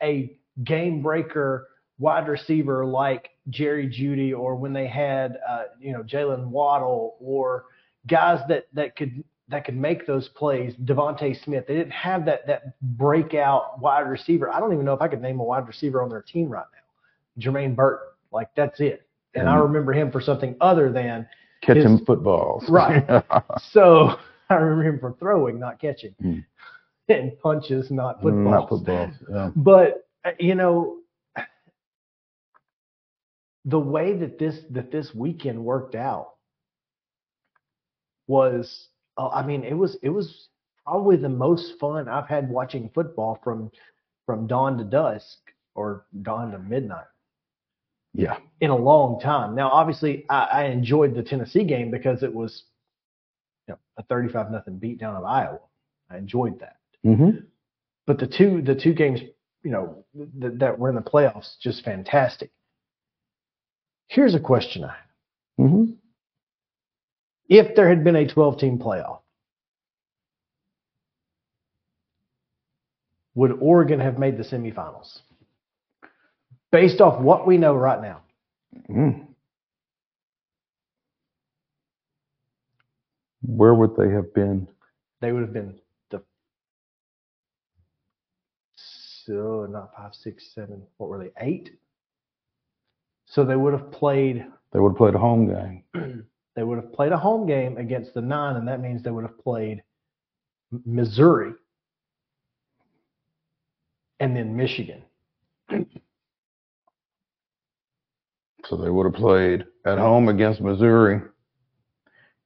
a game breaker wide receiver like Jerry Jeudy or when they had uh, you know Jaylen Waddle or guys that that could that could make those plays. DeVonta Smith. They didn't have that that breakout wide receiver. I don't even know if I could name a wide receiver on their team right now. Jermaine Burton. Like that's it. And I remember him for something other than catching his- footballs. Right. so I remember him for throwing, not catching, Hmm. and punches, not Mm, footballs. Not footballs. Yeah. But uh, you know, the way that this that this weekend worked out was, uh, I mean, it was it was probably the most fun I've had watching football from from dawn to dusk or dawn to midnight Yeah. in a long time. Now, obviously, I, I enjoyed the Tennessee game because it was you know, a 35 nothing beatdown of Iowa. I enjoyed that. Mm-hmm. But the two the two games, you know, th- that were in the playoffs, just fantastic. Here's a question I have: Mm-hmm. If there had been a 12 team playoff, would Oregon have made the semifinals? Based off what we know right now, Mm. Where would they have been? they would have been the so not five, six, seven. What were they? Eight. So they would have played. They would have played a home game. They would have played a home game against the nine, and that means they would have played Missouri and then Michigan. So they would have played at home against Missouri,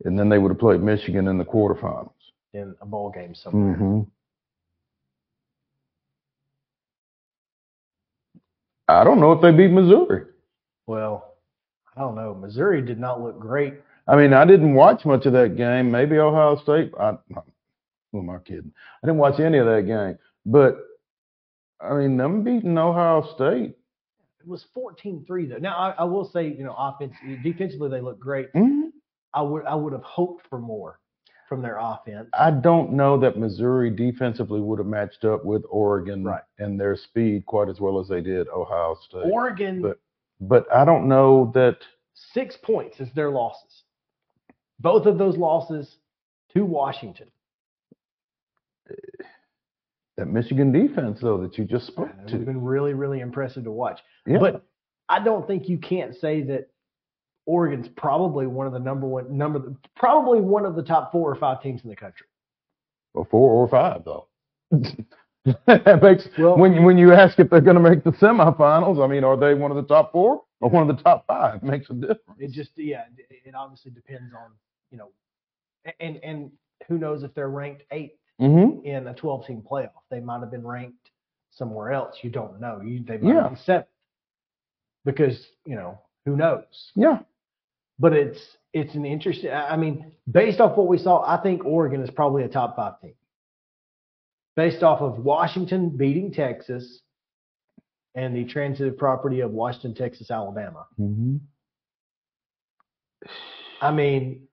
and then they would have played Michigan in the quarterfinals. in a bowl game somewhere. Mm-hmm. I don't know if they beat Missouri. Well, I don't know. Missouri did not look great. I mean, I didn't watch much of that game. Maybe Ohio State. I, who am I kidding? I didn't watch any of that game. But I mean, them beating Ohio State. It was 14-3 though. Now I, I will say, you know, offense defensively they look great. Mhm. I would I would have hoped for more from their offense. I don't know that Missouri defensively would have matched up with Oregon Right. and their speed quite as well as they did Ohio State. Oregon But but I don't know that. six points is their losses. Both of those losses to Washington. That Michigan defense, though, that you just spoke It would to. have been really, really impressive to watch. Yeah. But I don't think you can't say that Oregon's probably one of the number one number probably one of the top four or five teams in the country. Or four or five, though. that makes when you- when you ask if they're going to make the semifinals. I mean, are they one of the top four or one of the top five? It makes a difference. It just yeah, it, obviously depends on you know, and and who knows if they're ranked eighth Mhm. in a twelve team playoff? They might have been ranked somewhere else. You don't know. You they might Yeah. have been seventh because you know who knows. Yeah. But it's it's an interesting. I I mean, based off what we saw, I think Oregon is probably a top five team. Based off of Washington beating Texas and the transitive property of Washington, Texas, Alabama. Mm-hmm. I mean,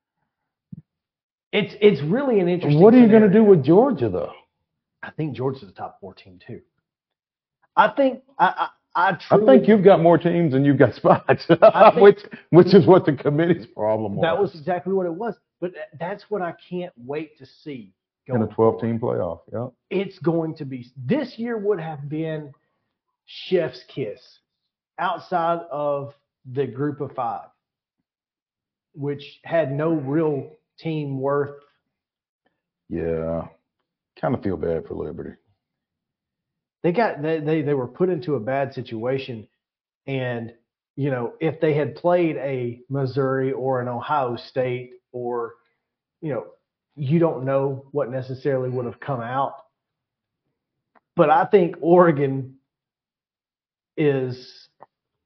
it's it's really an interesting. What are you going to do with Georgia, though? I think Georgia's a top four team too. I think I I, I I think you've got more teams than you've got spots, which which is what the committee's problem was. that was exactly what it was. But that's what I can't wait to see. in a 12 team playoff. Yeah. it's going to be this year would have been chef's kiss outside of the group of five which had no real team worth Yeah. Kind of feel bad for Liberty. they got they, they they were put into a bad situation and you know if they had played a missouri or an ohio state or you know you don't know what necessarily would have come out but i think oregon is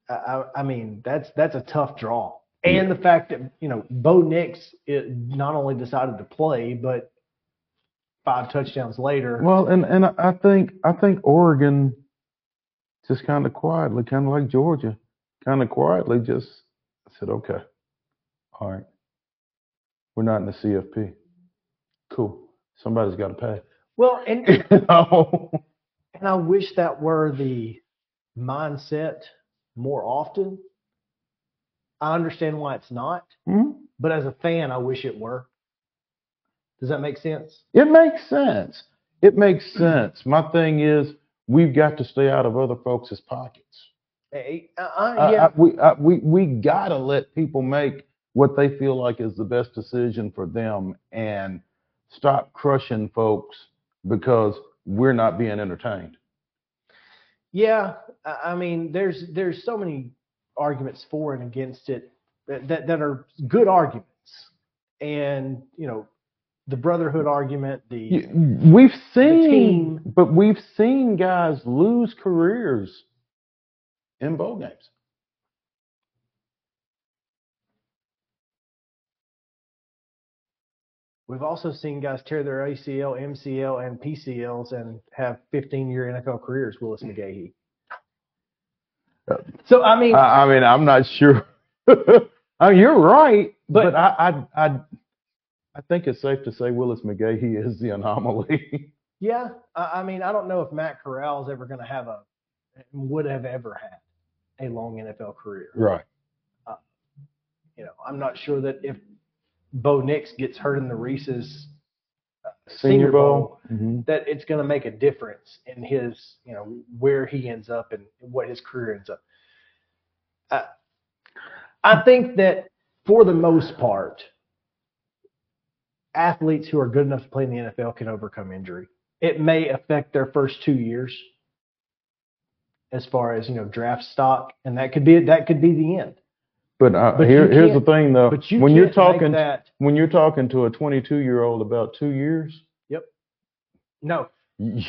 i, I- I mean that's that's a tough draw and the fact that you know bo nix it not only decided to play but five touchdowns later Well, and and I think I think Oregon just kind of quietly, kind of like Georgia, kind of quietly just said, okay, all right, we're not in the CFP. Cool. Somebody's got to pay. well and? And I wish that were the mindset more often. I understand why it's not, Mhm. but as a fan, I wish it were. Does that make sense? It makes sense. It makes sense. My thing is, we've got to stay out of other folks' pockets. Hey, uh, uh, yeah, I- we I, we we gotta let people make what they feel like is the best decision for them, and stop crushing folks because we're not being entertained. yeah. I I mean, there's there's so many arguments for and against it that that, that are good arguments, and you know, the brotherhood argument, the We've seen, team- but we've seen guys lose careers in bowl games. We've also seen guys tear their ACL, MCL, and PCLs and have 15-year NFL careers. Willis McGahee. So I mean, I, I mean, I'm not sure. oh, you're right, but, I, I, I, I think it's safe to say Willis McGahee is the anomaly. yeah, I, I mean, I don't know if Matt Corral is ever going to have a would have ever had a long NFL career. right. You know, I'm not sure that if Bo Nix gets hurt in the Reese's uh, Senior Bowl. Mhm. that it's going to make a difference in his, you know, where he ends up and what his career ends up. Uh, I think that for the most part, athletes who are good enough to play in the NFL can overcome injury. It may affect their first two years as far as, you know, draft stock, and that could be that could be the end. But, uh, But here, here's the thing, though. but you when you're talking, that- when you're talking to a 22 year old about two years, Yep. No. you,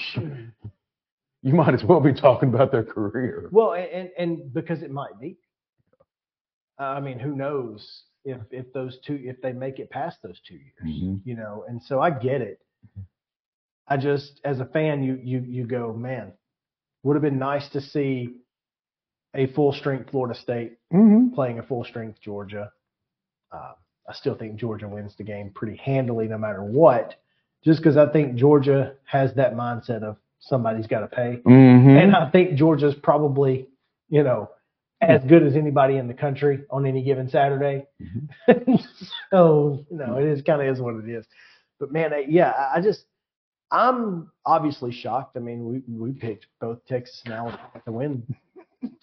you might as well be talking about their career. Well, and and, because it might be. Uh, I mean, who knows if if those two if they make it past those two years, Mhm. you know? And so I get it. I just, as a fan, you you you go, man, would have been nice to see a full strength Florida State Mhm. playing a full strength Georgia. Uh, I still think Georgia wins the game pretty handily, no matter what. Just because I think Georgia has that mindset of somebody's got to pay. Mhm. And I think Georgia's probably, you know, as good as anybody in the country on any given Saturday. so, you know, it is kind of is what it is. But man, I, yeah, I- I just I'm obviously shocked. I mean, we we picked both Texas and Alabama to win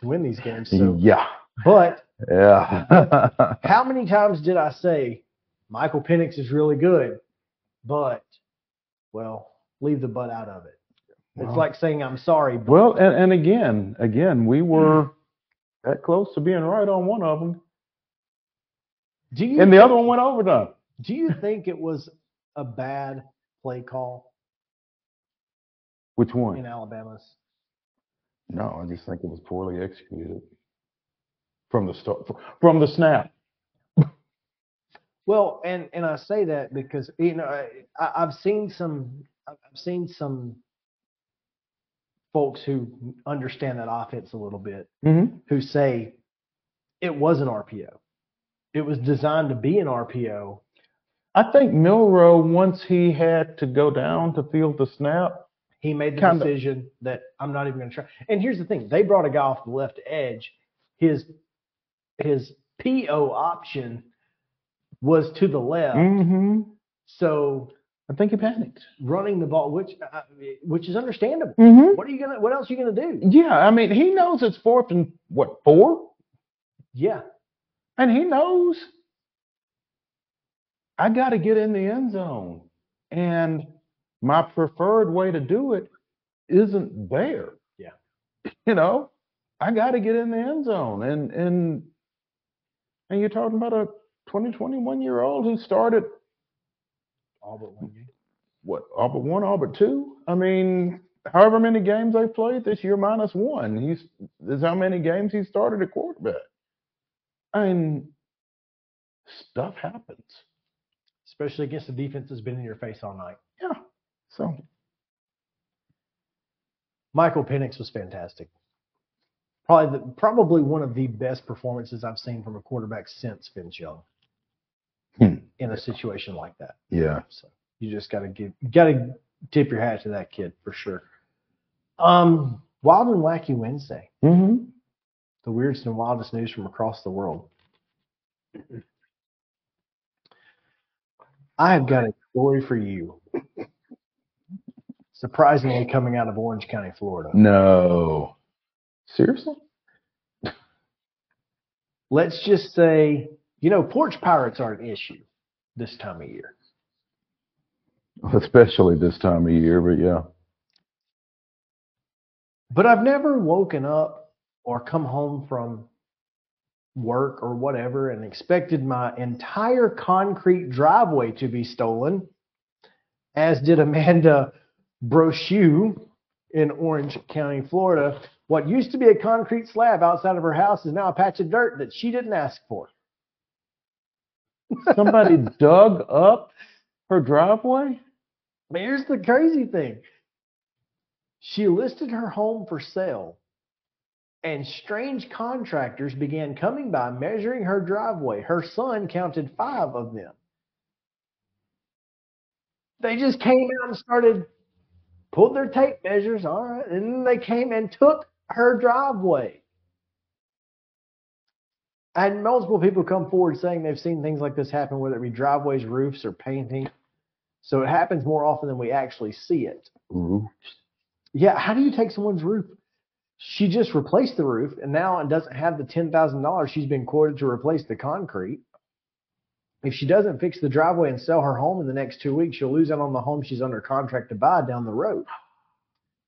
to win these games. So, yeah. but Yeah. how many times did I say Michael Penix is really good, but well, leave the butt out of it. It's Well- like saying I'm sorry. But well, and, and again, again, we were mm-hmm. that close to being right on one of them, do you and the other one went over overtime. Do you think it was a bad play call Which one? in Alabama's? No, I just think it was poorly executed from the start, from the snap. Well, and and I say that because you know I, I've seen some I've seen some folks who understand that offense a little bit Mm-hmm. who say it was an RPO. It was designed to be an RPO. I think Milrow, once he had to go down to field the snap, He made the Kinda. decision that I'm not even going to try. And here's the thing: they brought a guy off the left edge. His his PO option was to the left, mm-hmm. so I think he panicked. running the ball, which uh, which is understandable. Mm-hmm. What are you gonna? What else are you gonna do? Yeah, I mean, he knows it's fourth and what four, Yeah, and he knows I got to get in the end zone, and my preferred way to do it isn't there. Yeah. you know, I got to get in the end zone, and and and you're talking about a 20, 21 year old who started all but one game. what all but one, all but two. I mean, however many games they played this year minus one, he's is how many games he started at quarterback. I mean, stuff happens. especially against a defense that's been in your face all night. Yeah. So Michael Penix was fantastic. Probably the, probably one of the best performances I've seen from a quarterback since Vince Young Hmm. in a situation like that. yeah, So you just got to give, got to tip your hat to that kid for sure. Um, Wild and Wacky Wednesday, mm-hmm. the weirdest and wildest news from across the world. I have got a story for you. Surprisingly, coming out of Orange County, Florida. no, seriously. Let's just say, you know, porch pirates are an issue this time of year. Especially this time of year, but yeah. But I've never woken up or come home from work or whatever and expected my entire concrete driveway to be stolen, as did Amanda Brochu in Orange County, Florida. What used to be a concrete slab outside of her house is now a patch of dirt that she didn't ask for. Somebody dug up her driveway. But here's the crazy thing. She listed her home for sale, and strange contractors began coming by measuring her driveway. Her son counted five of them. They just came out and started, pulled their tape measures, all right, and then they came and took her driveway. And multiple people come forward saying they've seen things like this happen, whether it be driveways, roofs, or painting. So it happens more often than we actually see it. Ooh. Yeah, how do you take someone's roof? She just replaced the roof and now it doesn't have the ten thousand dollars she's been quoted to replace the concrete. If she doesn't fix the driveway and sell her home in the next two weeks, she'll lose out on the home she's under contract to buy down the road.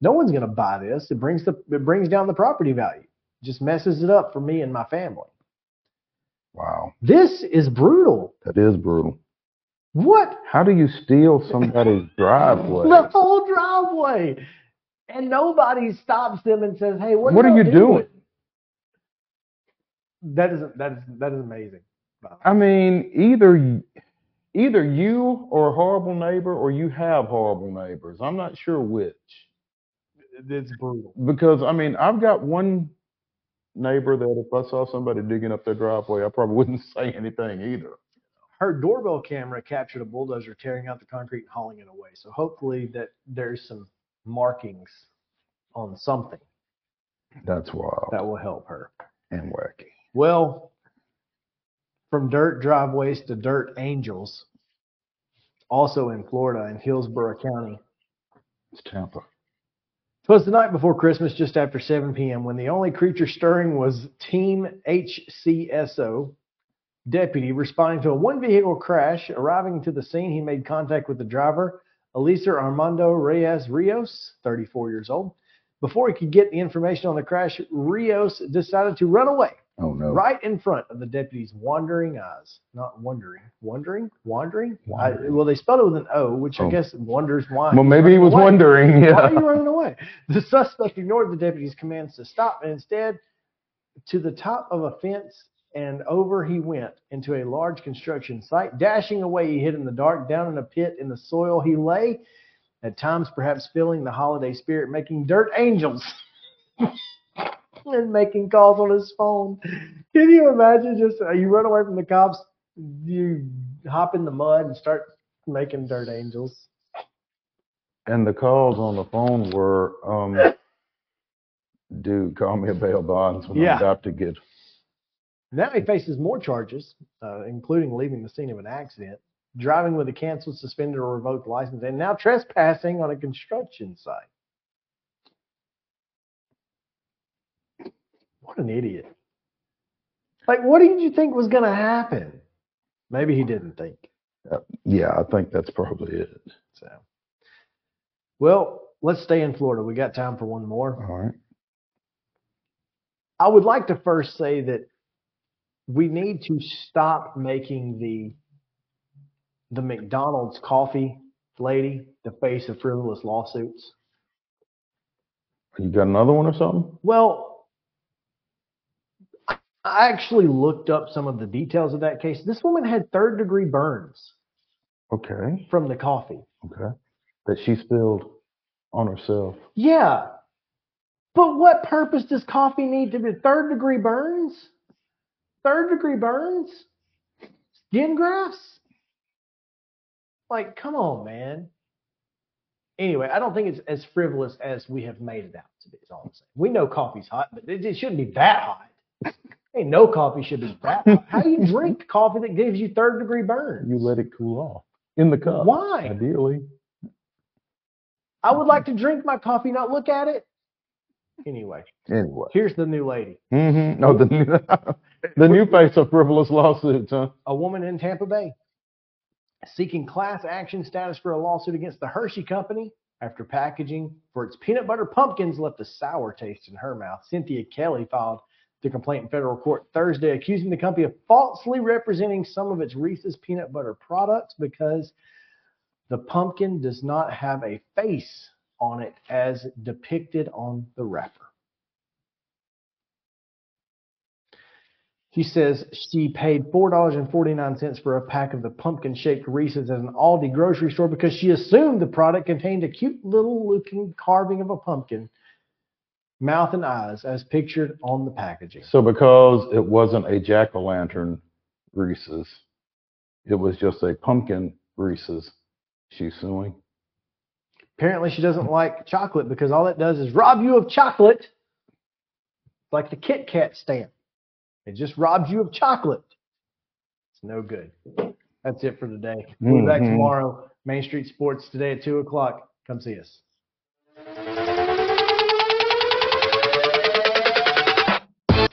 No one's going to buy this. It brings the it brings down the property value. Just messes it up for me and my family. Wow, This is brutal. that is brutal. What How do you steal somebody's driveway? the whole driveway, and nobody stops them and says, "Hey, what, What are you doing? That is that is that is amazing. I mean, either either you are a horrible neighbor or you have horrible neighbors. I'm not sure which. It's brutal. Because I mean, I've got one neighbor that if I saw somebody digging up their driveway, I probably wouldn't say anything either. Her doorbell camera captured a bulldozer tearing out the concrete and hauling it away. So hopefully that there's some markings on something That's wild that will help her. and wacky. Well, from dirt driveways to dirt angels, also in Florida in Hillsborough County, It's Tampa. It was the night before Christmas, just after 7 p.m., when the only creature stirring was Team HCSO deputy responding to a one vehicle crash. Arriving to the scene, he made contact with the driver, Elisa Armando Reyes Rios, 34 years old. Before he could get the information on the crash, Rios decided to run away Oh no. right in front of the deputy's wandering eyes. Not wondering, wondering, wandering. I, well, they spelled it with an O, which I Oh. guess wonders why. Well, maybe he was away. wondering. Why are you running away? The suspect ignored the deputy's commands to stop and instead, to the top of a fence and over he went into a large construction site. Dashing away, he hid in the dark, down in a pit in the soil he lay, at times perhaps feeling the holiday spirit, making dirt angels and making calls on his phone. Can you imagine just uh, you run away from the cops, you hop in the mud and start making dirt angels? And the calls on the phone were, um, dude, call me a bail bonds when Yeah. I'm about to get. Now he faces more charges, uh, including leaving the scene of an accident, driving with a canceled, suspended, or revoked license, and now trespassing on a construction site. What an idiot. Like, what did you think was going to happen? Maybe he didn't think. Uh, yeah, I think that's probably it. So, well, let's stay in Florida. We got time for one more. All right. I would like to first say that we need to stop making the the McDonald's coffee lady the face of frivolous lawsuits. You got another one or something? Well, I actually looked up some of the details of that case. This woman had third degree burns Okay. from the coffee. Okay. That she spilled on herself. Yeah. But what purpose does coffee need to be third degree burns? Third degree burns? Skin grafts? Like, come on, man. Anyway, I don't think it's as frivolous as we have made it out to be. Is all I'm saying. We know coffee's hot, but it, it shouldn't be that hot. Ain't no coffee should be that hot. How do you drink coffee that gives you third degree burns? You let it cool off in the cup. Why? Ideally. I would like to drink my coffee, not look at it. Anyway, Anyway. here's the new lady. Mm-hmm. No, the new, the new face of frivolous lawsuits, huh? a woman in Tampa Bay seeking class action status for a lawsuit against the Hershey Company after packaging for its peanut butter pumpkins left a sour taste in her mouth. Cynthia Kelly filed the complaint in federal court Thursday, accusing the company of falsely representing some of its Reese's peanut butter products because the pumpkin does not have a face on it as depicted on the wrapper. She says she paid $4.49 for a pack of the pumpkin shaped Reese's at an Aldi grocery store because she assumed the product contained a cute little looking carving of a pumpkin, mouth and eyes, as pictured on the packaging. So because it wasn't a jack o' lantern Reese's, it was just a pumpkin Reese's. She's suing. Apparently, she doesn't like chocolate because all it does is rob you of chocolate, like the Kit Kat stamp. It just robs you of chocolate. It's no good. That's it for today. We'll be back Mhm. tomorrow. Main Street Sports today at 2 o'clock. Come see us.